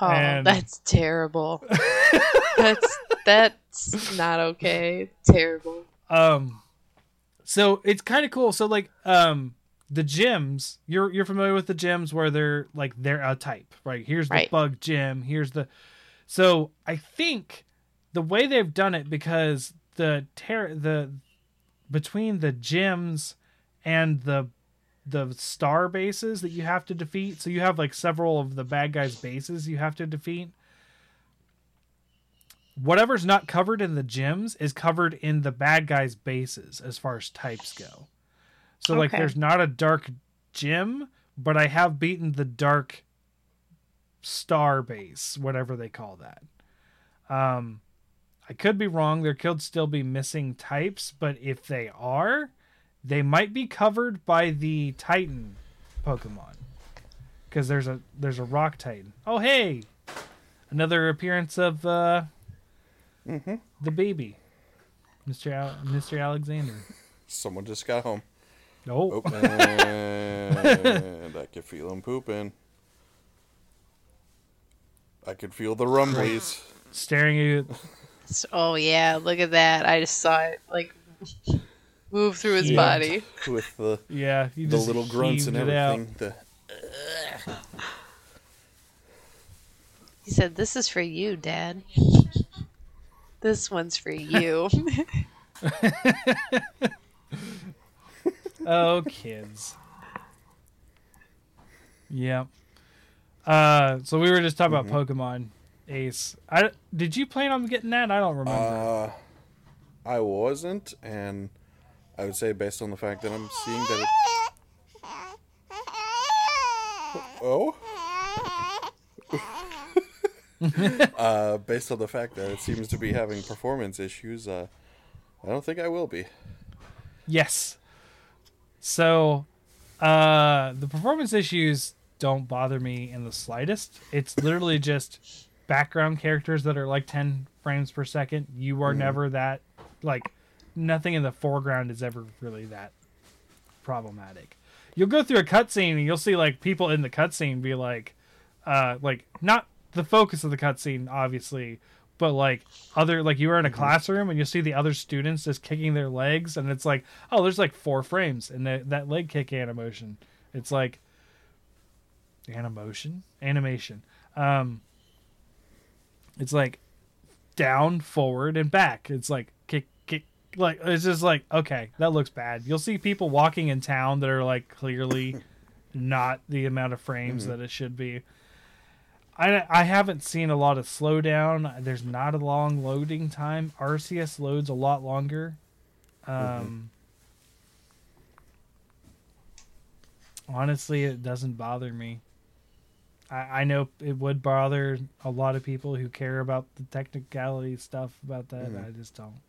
Oh, And- that's terrible. that's that's not okay. Terrible. um so it's kind of cool so like um the gyms you're you're familiar with the gyms where they're like they're a type right here's the Right. bug gym here's the so i think the way they've done it because the ter- the between the gyms and the the star bases that you have to defeat so you have like several of the bad guys bases you have to defeat whatever's not covered in the gyms is covered in the bad guys bases as far as types go. So like there's not a dark gym but i have beaten the dark star base whatever they call that. Um i could be wrong there could still be missing types but if they are they might be covered by the titan pokemon because there's a there's a rock titan oh hey another appearance of uh the baby, Mr. Al- Mr. Alexander. Someone just got home. Oh, Oh, and I could feel him pooping. I could feel the rumblies. staring at you. Oh yeah, look at that. I just saw it like move through his Yeah. body. with the Yeah, you the little grunts and heaved it out. everything. The, He said, "This is for you, Dad. This one's for you." Oh, kids. Yeah. Uh, so we were just talking Mm-hmm. about Pokemon Ace. I did you plan on getting that? I don't remember. uh, I wasn't, and I would say based on the fact that I'm seeing that it. Oh. uh, based on the fact that it seems to be having performance issues, uh, I don't think I will be. Yes. So, uh, the performance issues don't bother me in the slightest. It's literally just background characters that are like 10 frames per second. You are never that, like, nothing in the foreground is ever really that problematic. You'll go through a cutscene and you'll see, like, people in the cutscene be like, uh, like, not the focus of the cutscene, obviously, but like other like you were in a classroom and you see the other students just kicking their legs and it's like oh there's like four frames in the, that leg kick animation it's like animation animation um it's like down forward and back it's like kick kick like it's just like okay that looks bad you'll see people walking in town that are like clearly not the amount of frames that it should be I, I haven't seen a lot of slowdown. There's not a long loading time. Arceus loads a lot longer. Um, Honestly, it doesn't bother me. I, I know it would bother a lot of people who care about the technicality stuff about that. Mm-hmm. I just don't.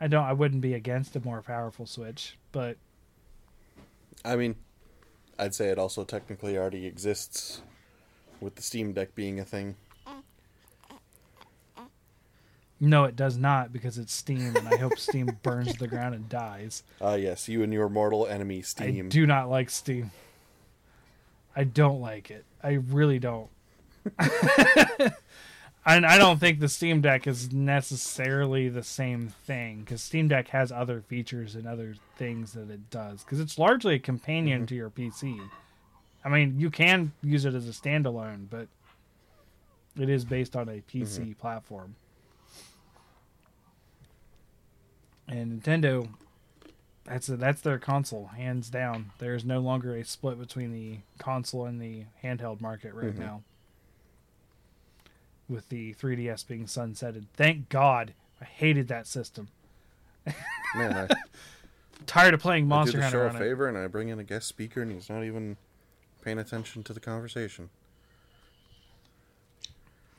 I don't. I wouldn't be against a more powerful Switch, but I mean, I'd say it also technically already exists with the Steam Deck being a thing. No, it does not because it's Steam, and I hope Steam burns to the ground and dies. Ah, yes, you and your mortal enemy, Steam. I do not like Steam. I don't like it. I really don't. and I don't think the Steam Deck is necessarily the same thing because Steam Deck has other features and other things that it does because it's largely a companion to your PC. I mean, you can use it as a standalone, but It is based on a PC platform. And Nintendo that's that's their console, hands down. There is no longer a split between the console and the handheld market right Mhm. now. With the 3DS being sunsetted. Thank God. I hated that system. Man, I, Tired of playing Monster I do the Hunter show a on it. favor and I bring in a guest speaker and he's not even paying attention to the conversation.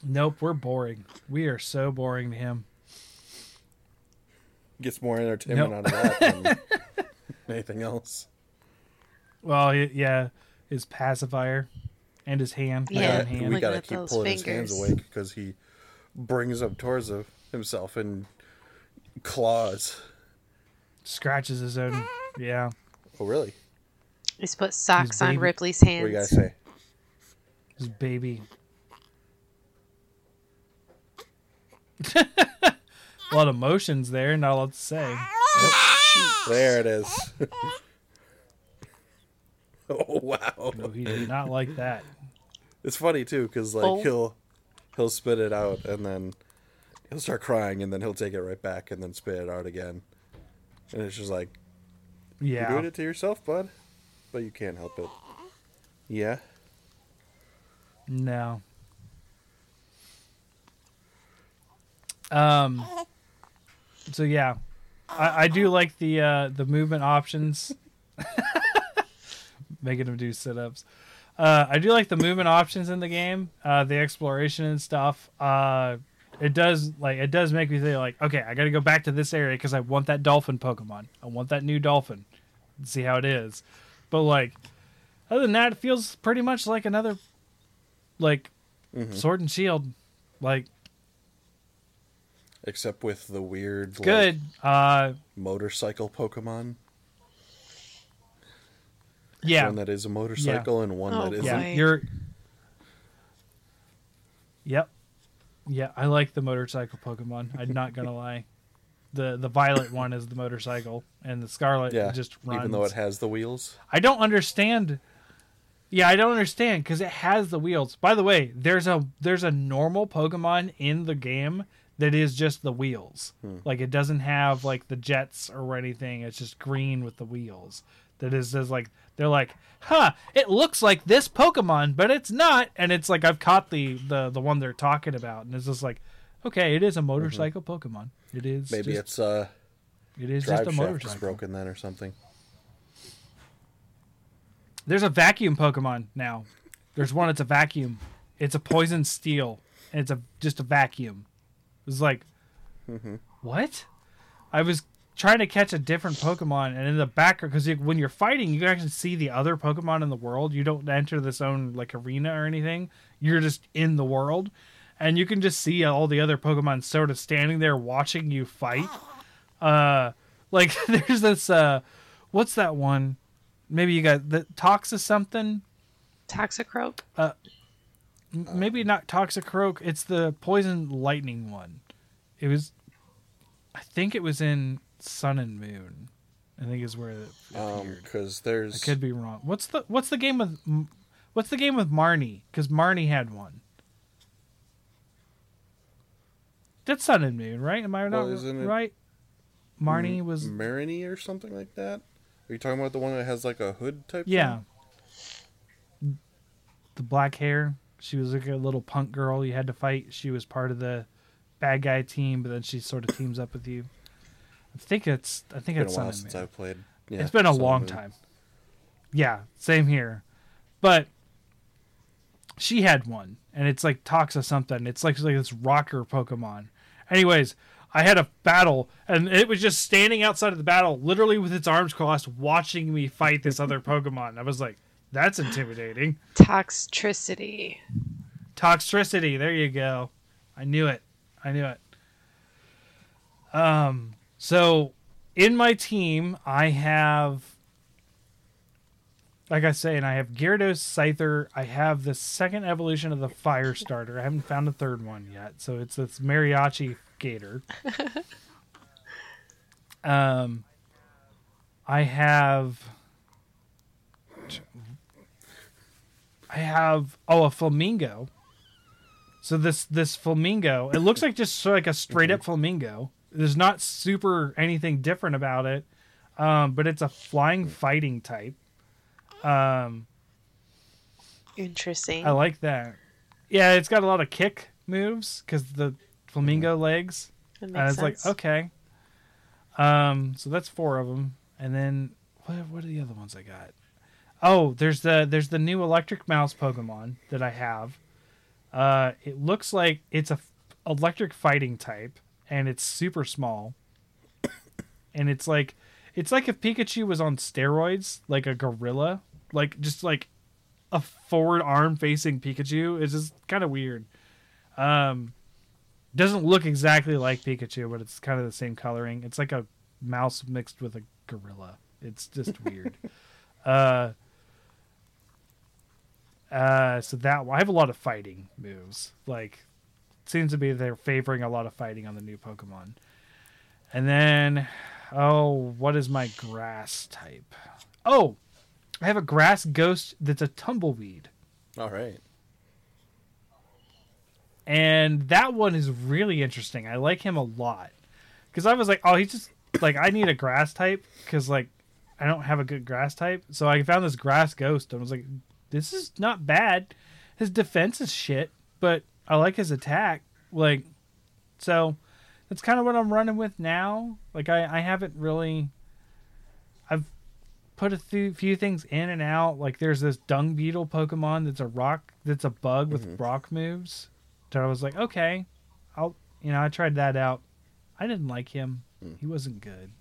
Nope, we're boring. We are so boring to him. Gets more entertainment Nope. out of that than anything else. Well, yeah, his pacifier and his hand. Yeah, my own we hand. Gotta keep those pulling his hands fingers. awake because he brings up towards him- himself and claws. scratches his own. Yeah, Oh, really? He's put socks on Ripley's Ripley's What do you guys hands. say? his baby. a lot of emotions there. Not a lot to say. There it is. oh wow! No, he did not like that. It's funny too because like Oh. he'll he'll spit it out and then he'll start crying and then he'll take it right back and then spit it out again. And it's just like you're Yeah, doing it to yourself, bud, but you can't help it. Yeah. no. Um. So yeah, I, I do like the uh, the movement options. Making them do sit ups. Uh, I do like the movement options in the game, uh, the exploration and stuff. Uh, it does like it does make me think like, okay, I got to go back to this area because I want that dolphin Pokemon. I want that new dolphin. See how it is. But like, other than that, it feels pretty much like another, like, Mhm. Sword and Shield. Like, Except with the weird like, good. Uh, motorcycle Pokemon. yeah, One that is a motorcycle and one Oh, that isn't. yeah. You're. Yep. Yeah, I like the motorcycle Pokemon. I'm not gonna lie. The the violet one is the motorcycle, and the scarlet Yeah, just runs. even though it has the wheels. I don't understand. Yeah, I don't understand because it has the wheels. By the way, there's a there's a normal Pokemon in the game that is just the wheels. Like it doesn't have like the jets or anything. It's just green with the wheels. That is just like they're like, huh? It looks like this Pokemon, but it's not. And it's like I've caught the the the one they're talking about, and it's just like, okay, it is a motorcycle Pokemon. It is Maybe just, it's uh it is just a motorcycle. is broken then or something. There's a vacuum Pokemon now. There's one. It's a vacuum. It's a poison steel, and it's a just a vacuum. It's like, what? I was trying to catch a different Pokemon, and in the background, because when you're fighting, you can actually see the other Pokemon in the world. You don't enter this own like arena or anything. You're just in the world, and you can just see all the other Pokemon sort of standing there watching you fight. Uh, like there's this uh, what's that one? Maybe you got the Toxa something. Toxicroak. M- Maybe not Toxicroak. It's the poison lightning one. It was, I think it was in Sun and Moon. I think is where it Um, appeared. because I there's could be wrong. What's the What's the game with What's the game with Marnie? Because Marnie had one. That's Sun and Moon, right? Am I not Well, isn't it- right? Marnie was Marini or something like that. Are you talking about the one that has like a hood type? yeah. thing? The black hair. She was like a little punk girl you had to fight. She was part of the bad guy team, but then she sort of teams up with you. I think it's I think It's been it's a while since I've played. Yeah, it's been a long Moon. time. Yeah, same here. But she had one, and it's like Toxa something. It's like, like this rocker Pokemon. Anyways, I had a battle, and it was just standing outside of the battle, literally with its arms crossed, watching me fight this other Pokemon. I was like, that's intimidating. Toxtricity. Toxtricity. There you go. I knew it. I knew it. Um. So, in my team, I have, like I say, and I have Gyarados, Scyther. I have the second evolution of the Fire Starter. I haven't found a third one yet, so it's this Mariachi Gator. um. I have. I have oh a flamingo. So this this flamingo, it looks like just like a straight up flamingo. There's not super anything different about it, um, but it's a flying fighting type. Um, Interesting. I like that. Yeah, it's got a lot of kick moves because the flamingo legs. That And makes it's like okay. Um, so that's four of them, and then what? What are the other ones I got? Oh, there's the there's the new electric mouse Pokemon that I have. Uh, it looks like it's a f- electric fighting type, and it's super small. And it's like it's like if Pikachu was on steroids, like a gorilla, like just like a forward arm facing Pikachu. It's just kind of weird. Um, doesn't look exactly like Pikachu, but it's kind of the same coloring. It's like a mouse mixed with a gorilla. It's just weird. uh, uh, so that I have a lot of fighting moves. Like, seems to be they're favoring a lot of fighting on the new Pokemon. And then, oh, what is my grass type? Oh, I have a grass ghost that's a tumbleweed. All right. and that one is really interesting. I like him a lot because I was like, oh, he's just like I need a grass type because like I don't have a good grass type, so I found this grass ghost and I was like, this is not bad. His defense is shit, but I like his attack. Like, so that's kind of what I'm running with now. Like I I haven't really. I've put a few, few things in and out. Like there's this dung beetle Pokemon that's a rock that's a bug with rock moves. So I was like, okay, I'll you know I tried that out. I didn't like him. He wasn't good.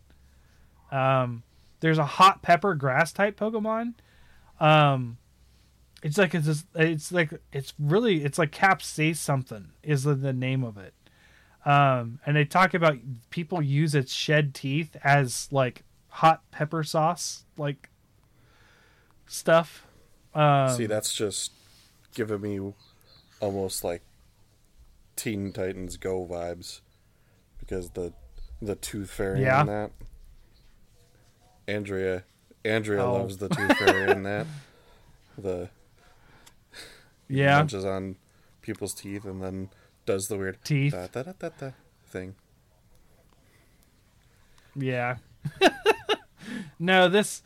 Um, there's a hot pepper grass type Pokemon. Um, it's like it's just, it's like it's really it's like capsace something is the, the name of it. Um, and they talk about people use its shed teeth as like hot pepper sauce like stuff. Um, See, that's just giving me almost like Teen Titans Go vibes because the the tooth fairy Yeah. in that. Andrea Andrea Oh. loves the tooth fairy in that. The yeah, punches on people's teeth and then does the weird Teeth. da, da, da, thing. Yeah. no, this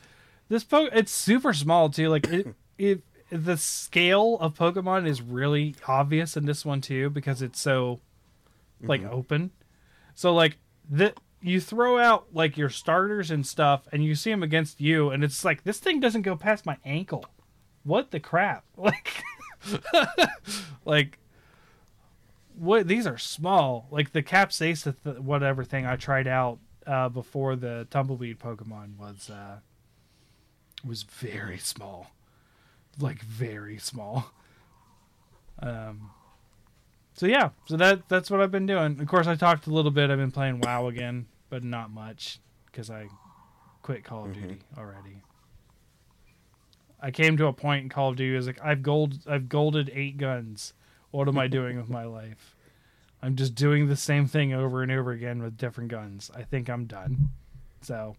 this po- it's super small too. Like it, it the scale of Pokemon is really obvious in this one too because it's so like mm-hmm. open. So like the you throw out like your starters and stuff and you see them against you and it's like this thing doesn't go past my ankle. What the crap? Like like what these are small. Like the capsaicin th- whatever thing I tried out uh, before the tumbleweed Pokemon was uh, was very small, like very small. Um. So yeah, so that that's what I've been doing. Of course, I talked a little bit. I've been playing WoW again, but not much because I quit Call of Duty already. I came to a point in Call of Duty. I was like, I've gold, I've golded eight guns. What am I doing with my life? I'm just doing the same thing over and over again with different guns. I think I'm done. So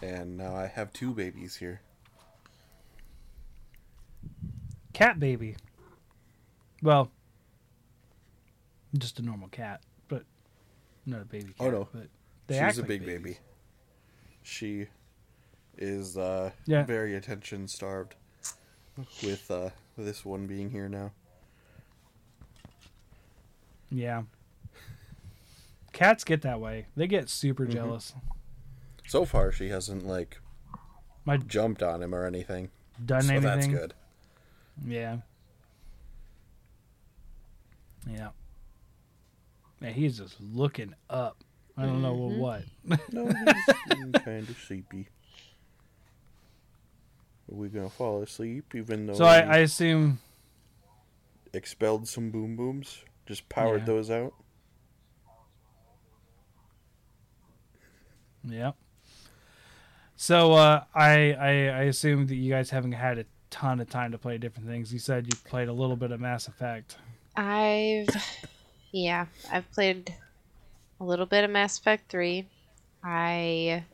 And now I have two babies here. cat baby. Well, just a normal cat, but not a baby oh, cat. Oh, no. but they act She's a like big babies. baby. She is uh, Yeah. very attention starved. With uh, this one being here now. Yeah. Cats get that way. They get super Mm-hmm. jealous. So far, she hasn't like My jumped on him or anything. done anything. so anything. that's good. Yeah. Yeah. Man, he's just looking up. I don't know Mhm. what. No, he's kind of sleepy. Are we gonna fall asleep even though so I, I assume expelled some boom booms? Just powered Yeah. those out. Yeah. So uh, I, I I assume that you guys haven't had a ton of time to play different things. You said you played a little bit of Mass Effect. I've yeah, I've played a little bit of Mass Effect 3. I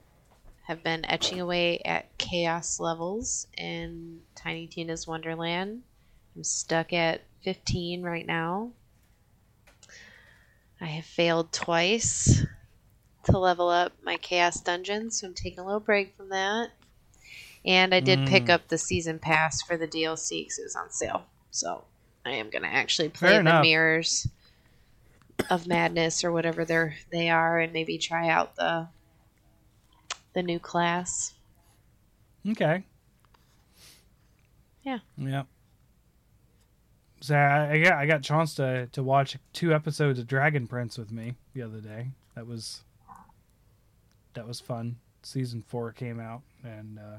have been etching away at chaos levels in Tiny Tina's Wonderland. I'm stuck at 15 right now. I have failed twice to level up my Chaos Dungeon, so I'm taking a little break from that. And I did pick Mm. up the season pass for the DLC because it was on sale. So I am going to actually play Fair the enough. Mirrors of Madness or whatever they're, they are and maybe try out the the new class. Okay. Yeah. Yeah. So I, I got I got a chance to to watch two episodes of Dragon Prince with me the other day. That was that was fun. Season four came out and uh,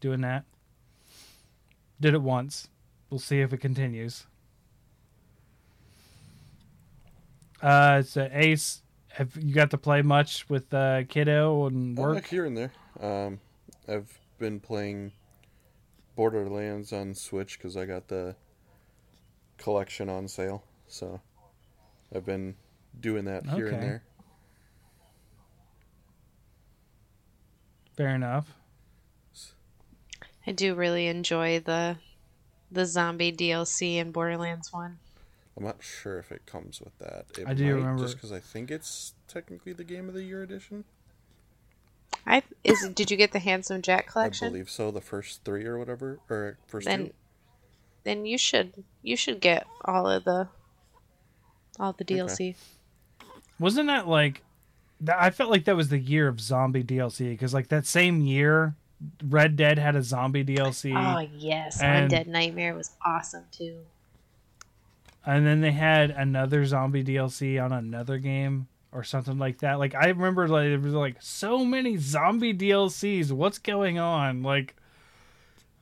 doing that. Did it once. We'll see if it continues. Uh, it's uh, Ace. Have you got to play much with uh, kiddo and Uh, work? here and there. Um, I've been playing Borderlands on Switch because I got the collection on sale. So I've been doing that here and there. Fair enough. I do really enjoy the the zombie DLC in Borderlands 1. I'm not sure if it comes with that. It I do might, remember- just because I think it's technically the Game of the Year edition. I is did you get the Handsome Jack collection? I believe so. The first three or whatever, or first Then two. then you should you should get all of the all the DLC. Wasn't that like? That, I felt like that was the year of zombie DLC because like that same year, Red Dead had a zombie DLC, Oh yes, And- Undead Nightmare was awesome too. And then they had another zombie DLC on another game or something like that. Like I remember, like there was like so many zombie DLCs. What's going on? Like,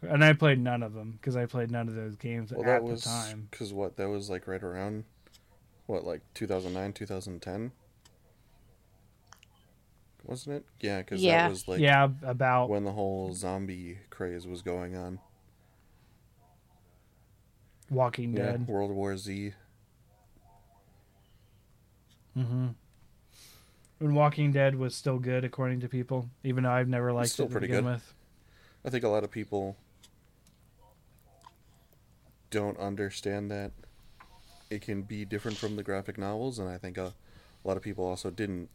and I played none of them because I played none of those games Well, at that the was time. because what that was like right around what like 2009, 2010, wasn't it? Yeah, because Yeah. that was like yeah, about when the whole zombie craze was going on. Walking Yeah, Dead. World War Z. hmm When Walking Dead was still good, according to people, even though I've never liked still it pretty good. with. I think a lot of people don't understand that it can be different from the graphic novels, and I think a, a lot of people also didn't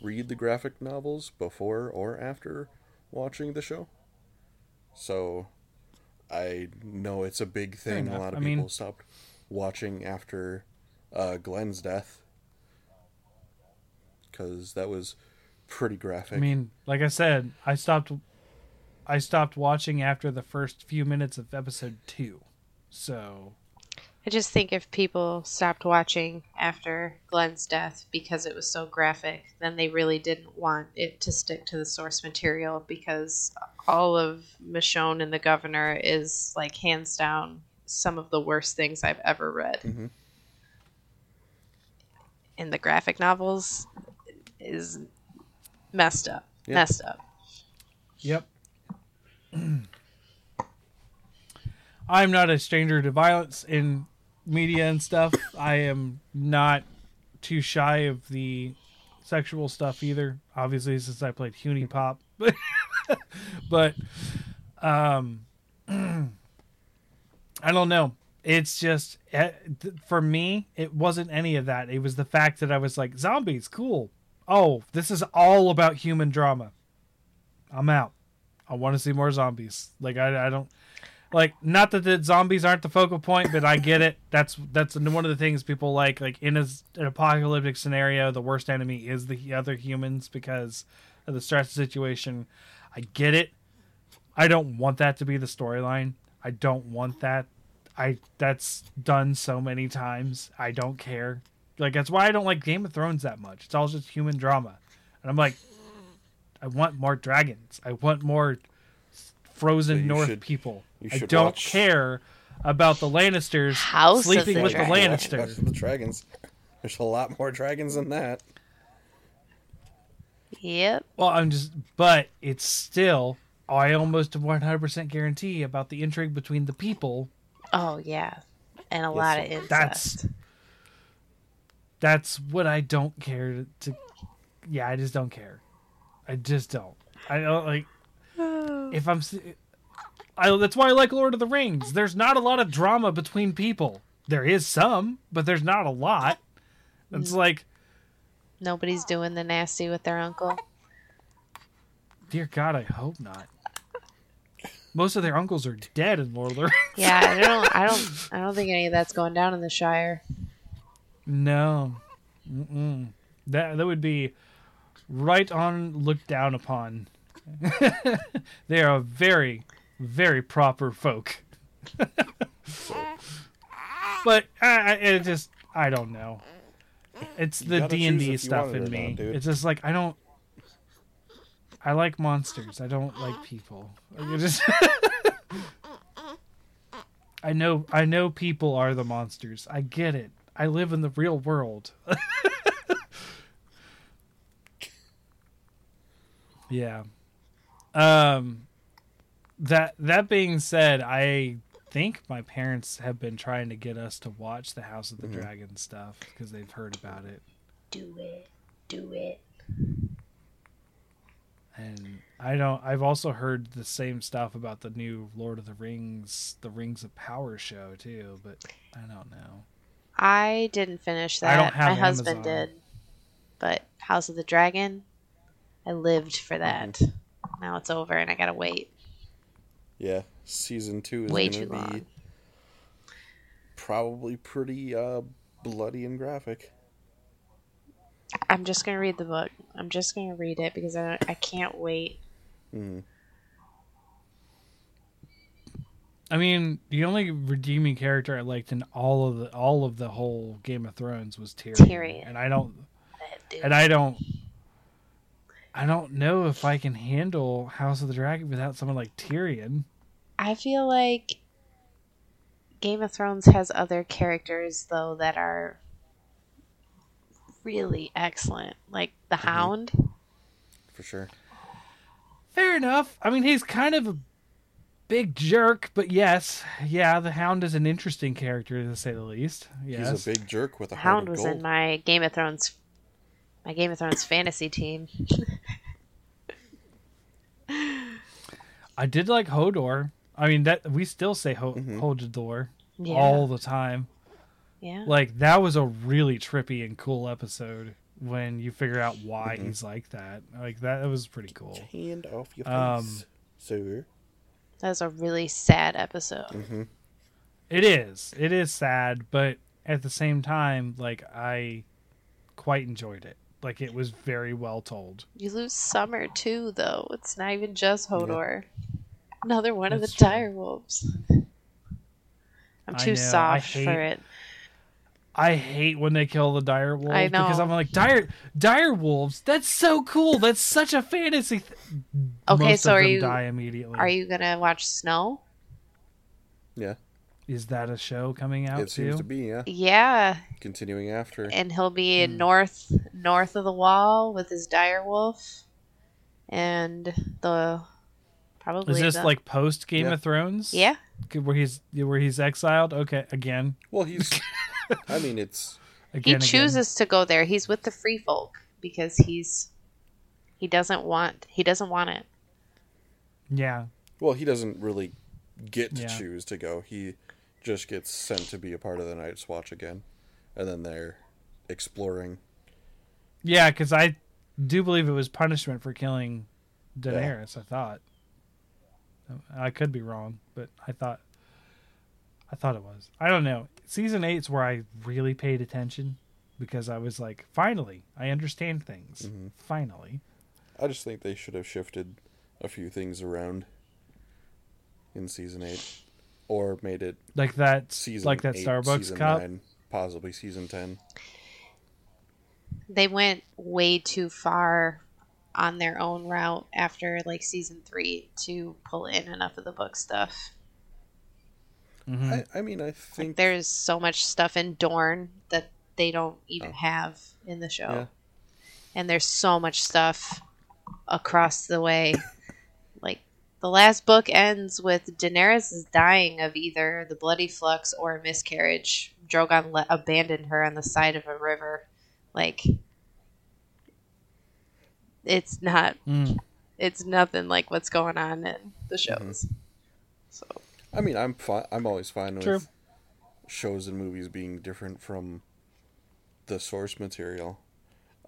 read the graphic novels before or after watching the show. So I know it's a big thing. A lot of I mean- people stopped watching after uh, Glenn's death because that was pretty graphic. I mean, like I said, I stopped. I stopped watching after the first few minutes of episode two. So I just think if people stopped watching after Glenn's death because it was so graphic, then they really didn't want it to stick to the source material because all of Michonne and the Governor is like hands down some of the worst things I've ever read. Mhm. In the graphic novels is messed up. Yeah. Messed up. Yep. I'm not a stranger to violence in media and stuff. I am not too shy of the sexual stuff either. Obviously, since I played HuniePop, but um, I don't know. It's just eh, for me, it wasn't any of that. It was the fact that I was like, zombies, cool. Oh, this is all about human drama. I'm out. I want to see more zombies. Like I, I don't like not that the zombies aren't the focal point, but I get it. That's that's one of the things people like. Like in a, an apocalyptic scenario, the worst enemy is the other humans because of the stress situation. I get it. I don't want that to be the storyline. I don't want that. I that's done so many times. I don't care. Like that's why I don't like Game of Thrones that much. It's all just human drama, and I'm like, I want more dragons. I want more frozen North should- people. You I don't watch- care about the Lannisters House sleeping the with the Dragons. Lannisters. The dragons. There's a lot more dragons than that. Yep. Well, I'm just, but it's still. I almost 100% guarantee about the intrigue between the people. Oh yeah. And a lot of incest. That's that's what I don't care to, to. Yeah, I just don't care. I just don't. I don't like. If I'm, s- I, that's why I like Lord of the Rings. There's not a lot of drama between people. There is some, but there's not a lot. It's mm. like, Nobody's doing the nasty with their uncle. dear God, I hope not. Most of their uncles are dead in Lord of the Rings. Yeah, I don't, I don't, I don't think any of that's going down in the Shire. No, Mm-mm. that that would be right on looked down upon. they are very, very proper folk. but I, I, it just, I don't know. It's the D and D stuff in me. not, it's just like I don't. I like monsters. I don't like people. Like, just. I know. I know people are the monsters. I get it. I live in the real world. yeah. Um that that being said, I think my parents have been trying to get us to watch the House of the Dragon stuff because they've heard about it. Do it, do it. And I don't I've also heard the same stuff about the new Lord of the Rings, the Rings of Power show too, but I don't know. I didn't finish I that. don't have My husband Amazon. did. But House of the Dragon, I lived for that. Mm-hmm. Now it's over and I gotta wait. Yeah, season two is Way gonna too be long. probably pretty uh, bloody and graphic. I'm just gonna read the book. I'm just gonna read it because I I can't wait. Mm. I mean, the only redeeming character I liked in all of the all of the whole Game of Thrones was Tyrion. Tyrion. And I don't and I don't I don't know if I can handle House of the Dragon without someone like Tyrion. I feel like Game of Thrones has other characters though that are really excellent, like the mm-hmm. Hound. For sure. Fair enough. I mean, he's kind of a big jerk, but yes, yeah, the Hound is an interesting character to say the least. Yes. He's a big jerk with a heart Hound of was gold. in my Game of Thrones, my Game of Thrones fantasy team. I did like Hodor. I mean, that we still say Ho- Mhm. Hodor Yeah, all the time. yeah. Like that was a really trippy and cool episode when you figure out why Mhm. he's like that. Like that, that was pretty cool. Hand off your face, Um, sir. That was a really sad episode. hmm It is. It is sad, but at the same time, like I quite enjoyed it. Like it was very well told. You lose Summer too, though. It's not even just Hodor. Another one of the That's true. dire wolves. I'm too soft hate- for it. I hate when they kill the dire wolves I because. I'm like dire dire wolves. That's so cool. That's such a fantasy. Th-. Okay, Most so of are them you die immediately. are you gonna watch Snow? Yeah, Is that a show coming out it seems too? to be. Yeah, Yeah, continuing after. and he'll be in hmm. north north of the wall with his dire wolf, and the probably Is this the- like post Game Yeah. of Thrones? yeah where he's where he's exiled. Okay, again, Well, he's. I mean, it's he again. again. chooses to go there. He's with the free folk because he's he doesn't want he doesn't want it. Yeah, well, he doesn't really get to Yeah. choose to go. He just gets sent to be a part of the Night's Watch again, and then they're exploring. yeah, because I do believe it was punishment for killing Daenerys. I thought. I could be wrong, but I thought. I thought it was. I don't know. Season eight's where I really paid attention because I was like, finally, I understand things. Mhm. Finally. I just think they should have shifted a few things around in season eight, or made it Like that, season like that eight, Starbucks season cup. nine, possibly season ten. They went way too far on their own route after like season three to pull in enough of the book stuff. Mhm. I, I mean, I Like think there's so much stuff in Dorne that they don't even Oh. have in the show. Yeah. And there's so much stuff across the way. Like the last book ends with Daenerys dying of either the bloody flux or a miscarriage. Drogon le- abandoned her on the side of a river. Like it's not Mm. it's nothing like what's going on in the shows. So I mean, I'm fine. I'm always fine True. with shows and movies being different from the source material.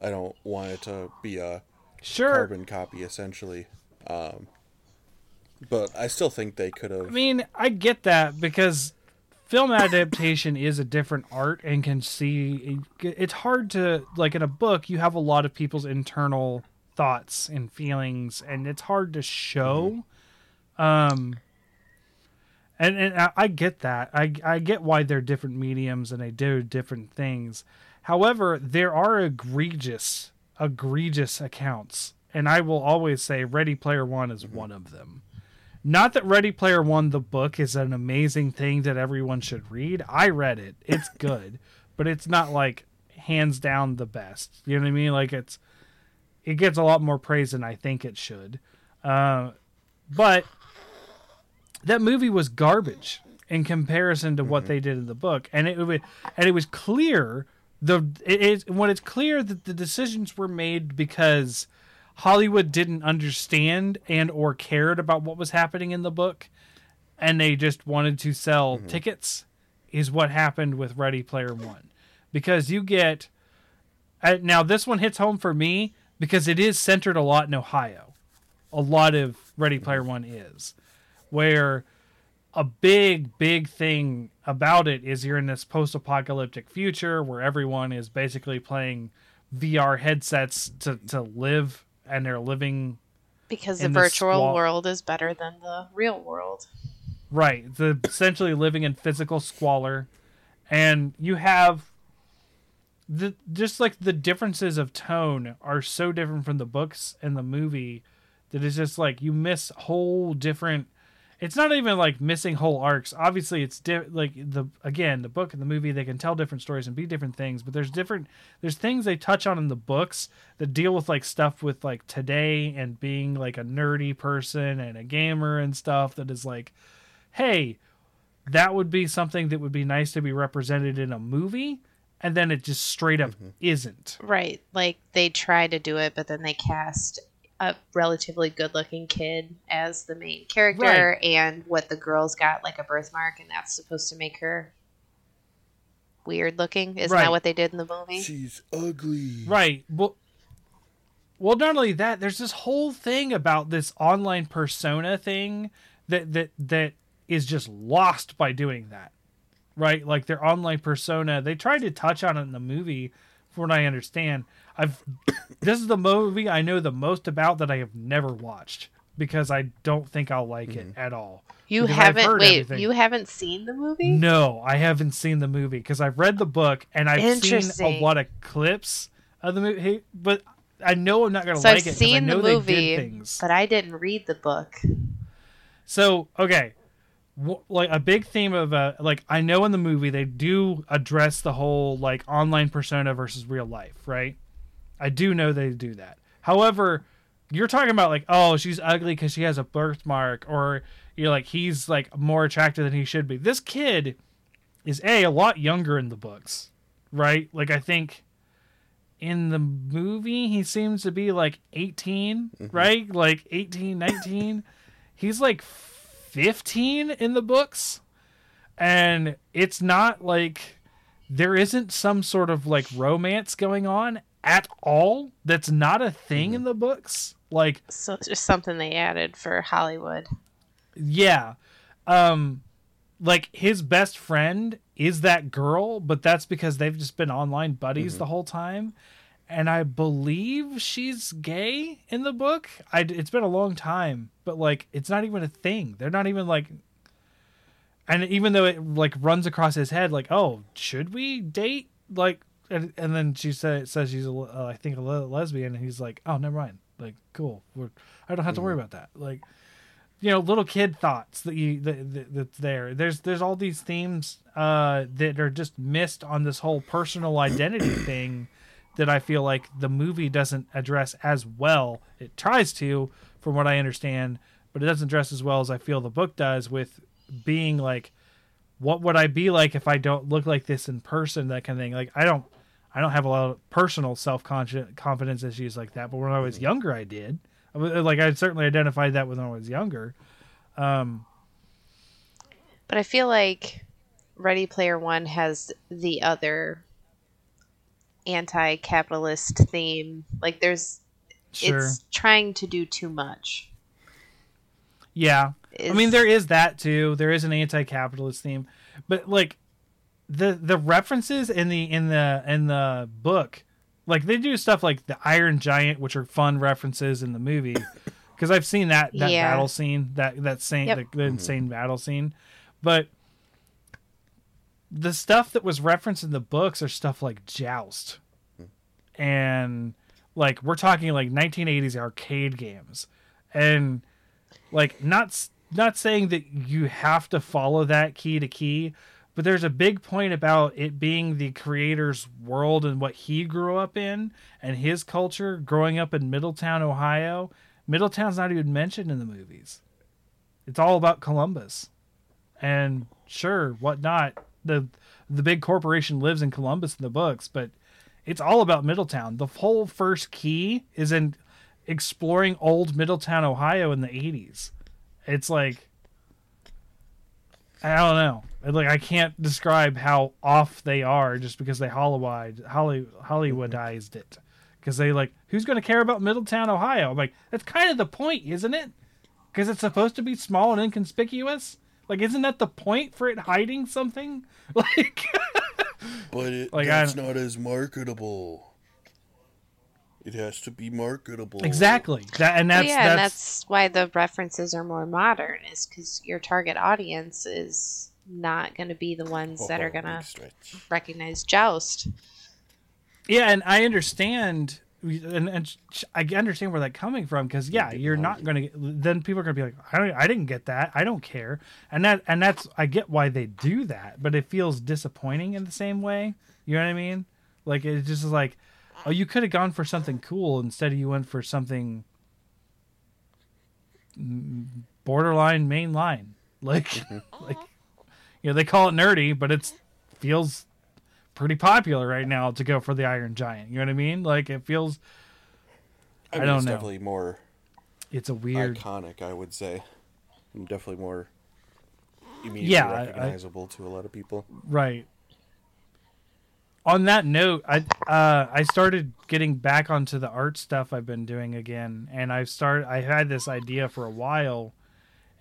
I don't want it to be a Sure. carbon copy, essentially. Um, but I still think they could have. I mean, I get that because film adaptation is a different art and can see it's hard to like in a book you have a lot of people's internal thoughts and feelings and it's hard to show. Um and and I, I get that. I I get why they're different mediums and they do different things. However there are egregious egregious accounts and I will always say Ready Player One is one of them not that Ready Player One, the book, is an amazing thing that everyone should read. I read it; it's good, but it's not like hands down the best. You know what I mean? Like it's it gets a lot more praise than I think it should. Uh, but that movie was garbage in comparison to what they did in the book, and it wa- and it was clear the it is when it's clear that the decisions were made because Hollywood didn't understand and or cared about what was happening in the book and they just wanted to sell tickets is what happened with Ready Player 1 because you get uh, now this one hits home for me because it is centered a lot in Ohio. A lot of Ready Player 1 is. Where a big big thing about it is you're in this post-apocalyptic future where everyone is basically playing VR headsets to to live and they're living Because the virtual squal- world is better than the real world. right the essentially living in physical squalor and you have the just like the differences of tone are so different from the books and the movie that it's just like you miss whole different it's not even like missing whole arcs. Obviously it's di- like the again the book and the movie they can tell different stories and be different things but there's different there's things they touch on in the books that deal with like stuff with like today and being like a nerdy person and a gamer and stuff that is like hey that would be something that would be nice to be represented in a movie and then it just straight up mm-hmm. isn't. Right. Like they try to do it, but then they cast a relatively good looking kid as the main character Right. and what the girl's got like a birthmark and that's supposed to make her weird looking. Isn't Right. that what they did in the movie? She's ugly. Right. Well, well, not only that, there's this whole thing about this online persona thing that that that is just lost by doing that. Right? Like their online persona, they tried to touch on it in the movie, from what I understand. I've this is the movie I know the most about that I have never watched because I don't think I'll like it mm-hmm. at all. You Because I've haven't wait, everything. you haven't seen the movie? No, I haven't seen the movie because I've read the book and I've seen a lot of clips of the movie. But I know I'm not gonna So like I've it because I seen know the movie, did things. but I didn't read the book. So okay, w- like a big theme of uh, like I know in the movie they do address the whole like online persona versus real life, right? I do know they do that. However, you're talking about like oh she's ugly because she has a birthmark, or you're like he's like more attractive than he should be. This kid is a a lot younger in the books, right? Like I think in the movie he seems to be like 18 right like 18 19 he's like 15 in the books and it's not like there isn't some sort of like romance going on at all that's not a thing in the books. Like So it's just something they added for Hollywood. yeah. Um like his best friend is that girl but that's because they've just been online buddies the whole time and i believe she's gay in the book. I, it's been a long time but like it's not even a thing. They're not even like and even though it like runs across his head like oh should we date? Like and, and then she say, says she's a, uh, i think a le- lesbian and he's like oh never mind. Like cool. We're, i don't have to worry about that. Like you know little kid thoughts that you that, that, that's there. There's there's all these themes uh that are just missed on this whole personal identity thing that i feel like the movie doesn't address as well. It tries to from what i understand but it doesn't address as well as i feel the book does with being like what would i be like if i don't look like this in person that kind of thing. Like i don't i don't have a lot of personal self confidence issues like that but when i was younger i did. I was- like i certainly identified that when i was younger. Um But I feel like Ready Player One has the other anti-capitalist theme. Like there's Sure. it's trying to do too much. Yeah. I mean there is that too. There is an anti-capitalist theme. But like the the references in the in the in the book like they do stuff like the Iron Giant which are fun references in the movie because I've seen that that Yeah. battle scene that that same Yep. the, the mm-hmm. insane battle scene. But the stuff that was referenced in the books are stuff like Joust. And like we're talking like 1980s arcade games. And like not not saying that you have to follow that key to key, but there's a big point about it being the creator's world and what he grew up in and his culture growing up in Middletown, Ohio. Middletown's not even mentioned in the movies. It's all about Columbus. And sure, whatnot. The the big corporation lives in Columbus in the books, but it's all about Middletown. The whole first key is in exploring old Middletown, Ohio in the 80s. It's like I don't know. Like I can't describe how off they are just because they Hollywood Holly, Hollywoodized it. Because they like, who's going to care about Middletown, Ohio? I'm like, that's kind of the point, isn't it? Because it's supposed to be small and inconspicuous. Like, isn't that the point for it hiding something? Like, But it, Like, that's not as marketable. It has to be marketable. exactly. That and Well, that's yeah, and that's, that's why the references are more modern, is because your target audience is not going to be the ones that are Oh, going to recognize Joust. yeah, and I understand. And, and I understand where that's coming from because yeah, you're not going to. Then people are going to be like, I, don't, I didn't get that. I don't care. And that and that's I get why they do that, but it feels disappointing in the same way. You know what I mean? Like it just is like, oh, you could have gone for something cool instead of you went for something borderline mainline. Like, like mm-hmm. you know, they call it nerdy, but it's feels pretty popular right now to go for the Iron Giant. You know what I mean? Like it feels I, I don't it's know. definitely more it's a weird. iconic, I would say. Definitely more immediately Yeah, I- I- recognizable to a lot of people. Right. On that note, I uh, I started getting back onto the art stuff I've been doing again, and I've started. I had this idea for a while,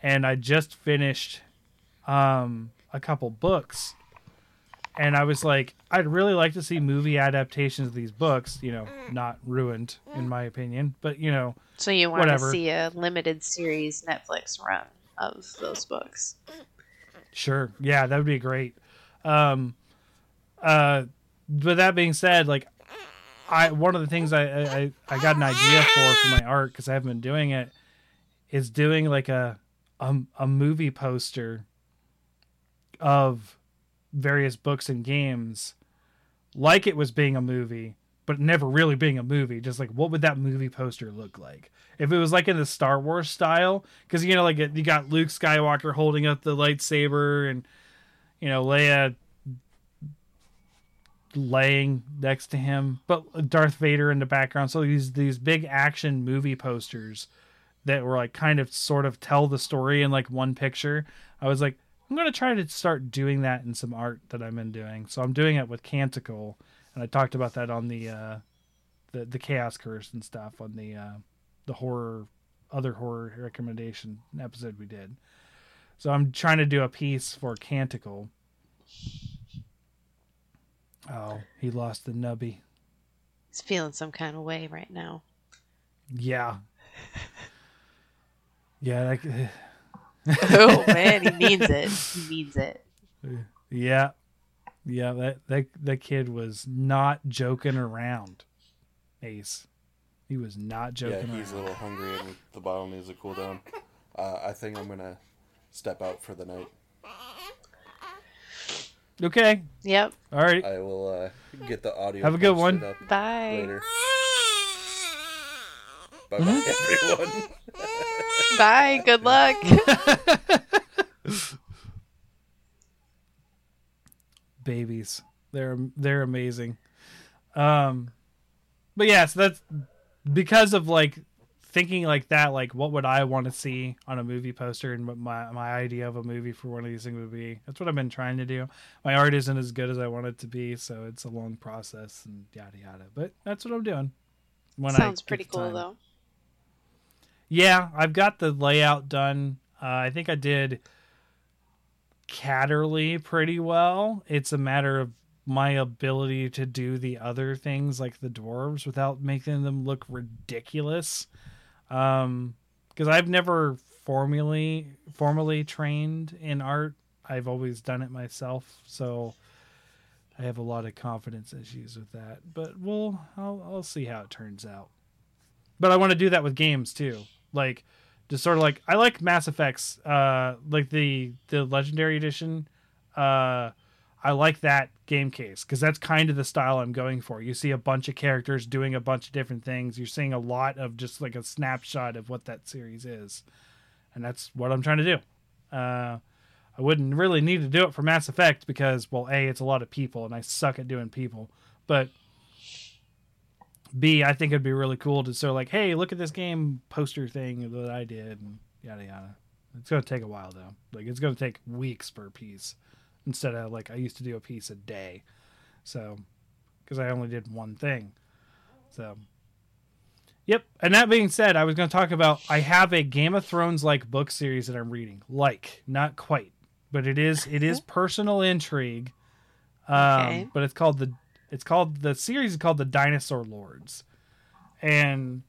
and I just finished um, a couple books, and I was like, I'd really like to see movie adaptations of these books. You know, not ruined in my opinion, but you know, So you want Whatever. to see a limited series Netflix run of those books. Sure. Yeah, that would be great. Um, uh, but that being said, like, I one of the things I I, I got an idea for for my art because I haven't been doing it is doing like a a, a movie poster of various books and games, like it was being a movie, but never really being a movie. Just like what would that movie poster look like if it was like in the Star Wars style? Because you know, like you got Luke Skywalker holding up the lightsaber, and you know Leia laying next to him, but Darth Vader in the background. So these these big action movie posters that were like kind of sort of tell the story in like one picture. I was like, I'm gonna try to start doing that in some art that I'm been doing. So I'm doing it with Canticle, and I talked about that on the uh, the the Chaos Curse and stuff on the uh, the horror other horror recommendation episode we did. So I'm trying to do a piece for Canticle. Oh, he lost the nubby. He's feeling some kind of way right now. Yeah. Yeah, that, oh man, he means it. He means it. yeah. Yeah, that, that that kid was not joking around. Ace. He was not joking. Yeah, joking he's a little hungry and the bottle needs to cool down. Uh, I think I'm gonna step out for the night. Okay. Yep. All right. I will uh, get the audio. Have a good one. up Bye. Later. Bye bye, everyone. Bye. Good luck. babies. They're they're amazing. Um but yeah, so that's because of like thinking like that, like what would I want to see on a movie poster and what my my idea of a movie for one of these things would be. That's what I've been trying to do. My art isn't as good as I want it to be, so it's a long process and yada yada. But that's what I'm doing. When Sounds pretty cool though. Yeah, I've got the layout done. Uh, I think I did Catterly pretty well. It's a matter of my ability to do the other things like the dwarves without making them look ridiculous. Um, because I've never formally formally trained in art. I've always done it myself, so I have a lot of confidence issues with that. But we'll I'll I'll see how it turns out. But I want to do that with games too. Like just sort of like I like Mass Effects, uh, like the the Legendary Edition. Uh, I like that game case because that's kind of the style I'm going for. You see a bunch of characters doing a bunch of different things. You're seeing a lot of just like a snapshot of what that series is, and that's what I'm trying to do. Uh, I wouldn't really need to do it for Mass Effect because, well, a it's a lot of people, and I suck at doing people. But B, I think it'd be really cool to sort of like, hey, look at this game poster thing that I did, and yada yada. It's gonna take a while though. Like it's gonna take weeks per piece instead of like I used to do a piece a day. So, because I only did one thing. So, yep. And that being said, I was going to talk about I have a Game of Thrones like book series that I'm reading. Like, not quite, but it is it is personal intrigue. Um, okay. But it's called the it's called the series is called the Dinosaur Lords, and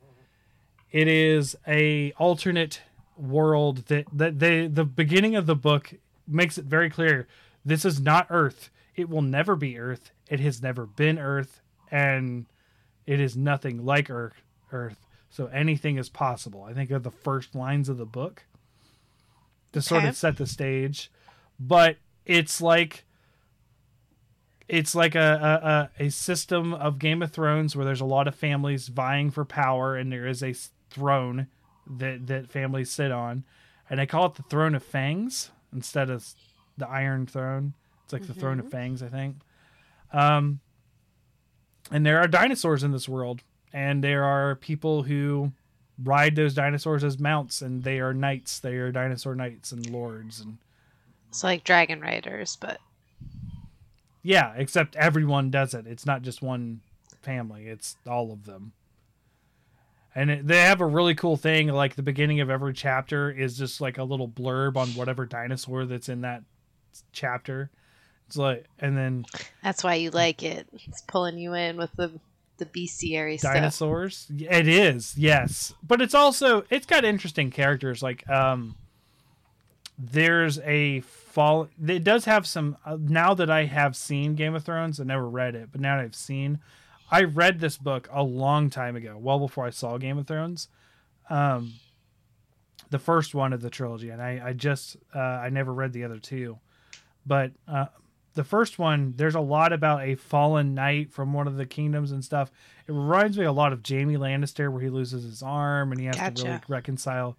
it is a alternate world that that they the beginning of the book makes it very clear this is not Earth. It will never be Earth. It has never been Earth, and it is nothing like Earth. Earth. So anything is possible. I think of the first lines of the book to sort of set the stage, but it's like it's like a, a, a system of Game of Thrones where there's a lot of families vying for power, and there is a throne that that families sit on, and they call it the Throne of Fangs instead of the Iron Throne. It's like mm-hmm. the Throne of. Fangs, I think. Um, and there are dinosaurs in this world, and there are people who ride those dinosaurs as mounts, and they are knights. They are dinosaur knights and lords, and it's like dragon riders, but yeah, except everyone does it. It's not just one family; it's all of them. And it, they have a really cool thing. Like the beginning of every chapter is just like a little blurb on whatever dinosaur that's in that chapter. It's like, and then that's why you like it. It's pulling you in with the the bestiary dinosaurs. Stuff. It is, yes, but it's also it's got interesting characters. Like, um, there's a fall. It does have some. Uh, now that I have seen Game of Thrones, I never read it, but now that I've seen, I read this book a long time ago, well before I saw Game of Thrones. Um, the first one of the trilogy, and I, I just uh, I never read the other two. But uh, the first one, there's a lot about a fallen knight from one of the kingdoms and stuff. It reminds me a lot of Jaime Lannister, where he loses his arm and he has gotcha. to really reconcile.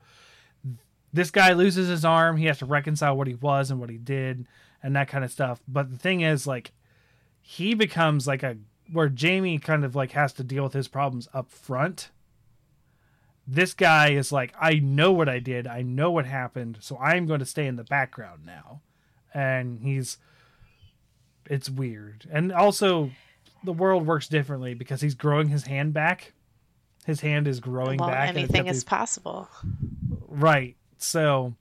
This guy loses his arm. He has to reconcile what he was and what he did and that kind of stuff. But the thing is, like, he becomes like a where Jaime kind of like has to deal with his problems up front. This guy is like, I know what I did. I know what happened. So I'm going to stay in the background now and he's it's weird. And also the world works differently because he's growing his hand back. His hand is growing well, back. Anything is possible. Right. So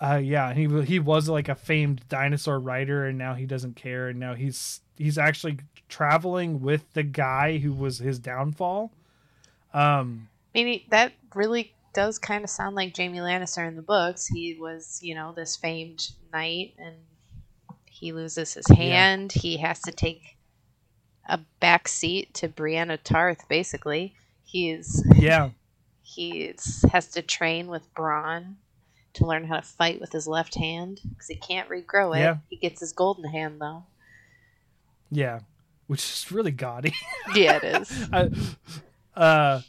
uh yeah, he he was like a famed dinosaur writer, and now he doesn't care and now he's he's actually traveling with the guy who was his downfall. Um I mean, that really does kind of sound like Jaime Lannister in the books. He was, you know, this famed knight, and he loses his hand. Yeah. He has to take a back seat to Brienne Tarth. Basically, he's yeah. He has to train with Bronn to learn how to fight with his left hand because he can't regrow it. Yeah. He gets his golden hand though. Yeah, which is really gaudy. yeah, it is. I, uh,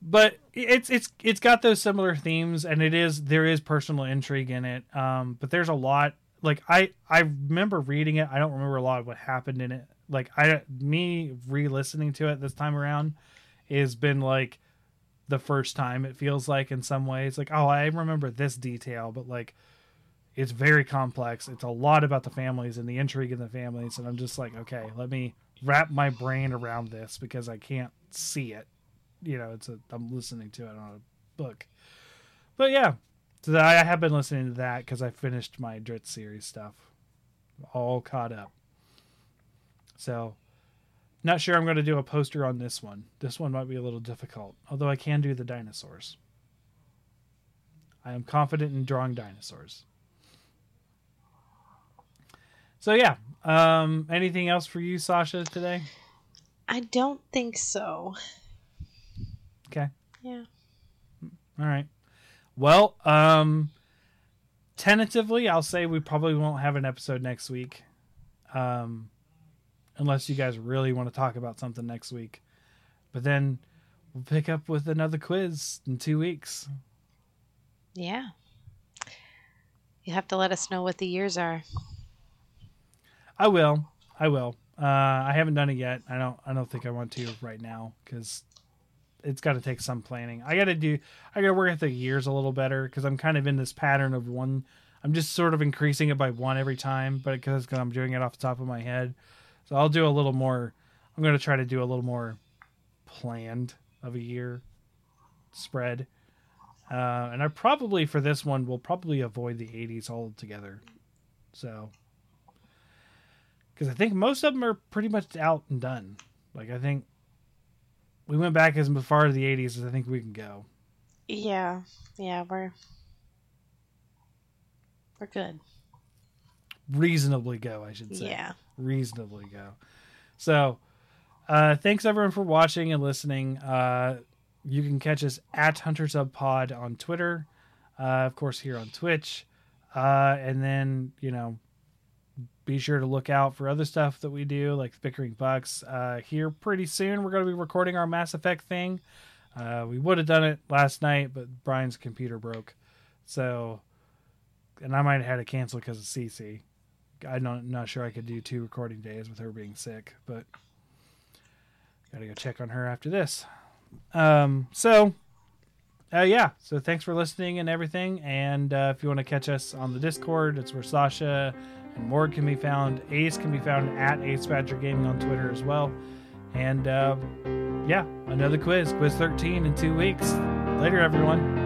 but it's it's it's got those similar themes and it is there is personal intrigue in it um but there's a lot like i i remember reading it i don't remember a lot of what happened in it like i me re-listening to it this time around has been like the first time. It feels like in some ways, like oh, I remember this detail, but like it's very complex. It's a lot about the families and the intrigue in the families, and I'm just like, okay, let me wrap my brain around this because I can't see it. You know, it's a I'm listening to it on a book. But yeah, so I have been listening to that because I finished my Drizzt series stuff, all caught up. So, not sure I'm going to do a poster on this one. This one might be a little difficult, although I can do the dinosaurs. I am confident in drawing dinosaurs. So yeah, um, anything else for you, Sasha, today? I don't think so. Okay. Yeah. All right. Well, um, tentatively, I'll say we probably won't have an episode next week, um, unless you guys really want to talk about something next week. But then we'll pick up with another quiz in two weeks. Yeah. You have to let us know what the years are. I will. I will. Uh, I haven't done it yet. I don't. I don't think I want to right now because it's got to take some planning. I got to do. I got to work at the years a little better because I'm kind of in this pattern of one. I'm just sort of increasing it by one every time, but because I'm doing it off the top of my head, so I'll do a little more. I'm going to try to do a little more planned of a year spread. Uh, and I probably for this one will probably avoid the 80s altogether. So because I think most of them are pretty much out and done. Like I think we went back as far as the '80s as I think we can go. Yeah. Yeah, we're we're good. Reasonably go, I should say. Yeah. Reasonably go. So, uh, thanks everyone for watching and listening. Uh, you can catch us at Hunters Up Pod on Twitter, uh, of course here on Twitch, uh, and then you know be sure to look out for other stuff that we do, like Bickering Bucks. Uh, here pretty soon, we're going to be recording our Mass Effect thing. Uh, we would have done it last night, but Brian's computer broke, so and I might have had to cancel because of CC. I'm not, not sure I could do two recording days with her being sick, but gotta go check on her after this. Um, so uh, yeah, so thanks for listening and everything. And uh, if you want to catch us on the Discord, it's where Sasha and Morg can be found. Ace can be found at Ace Badger Gaming on Twitter as well. And uh, yeah, another quiz, quiz 13 in two weeks. Later, everyone.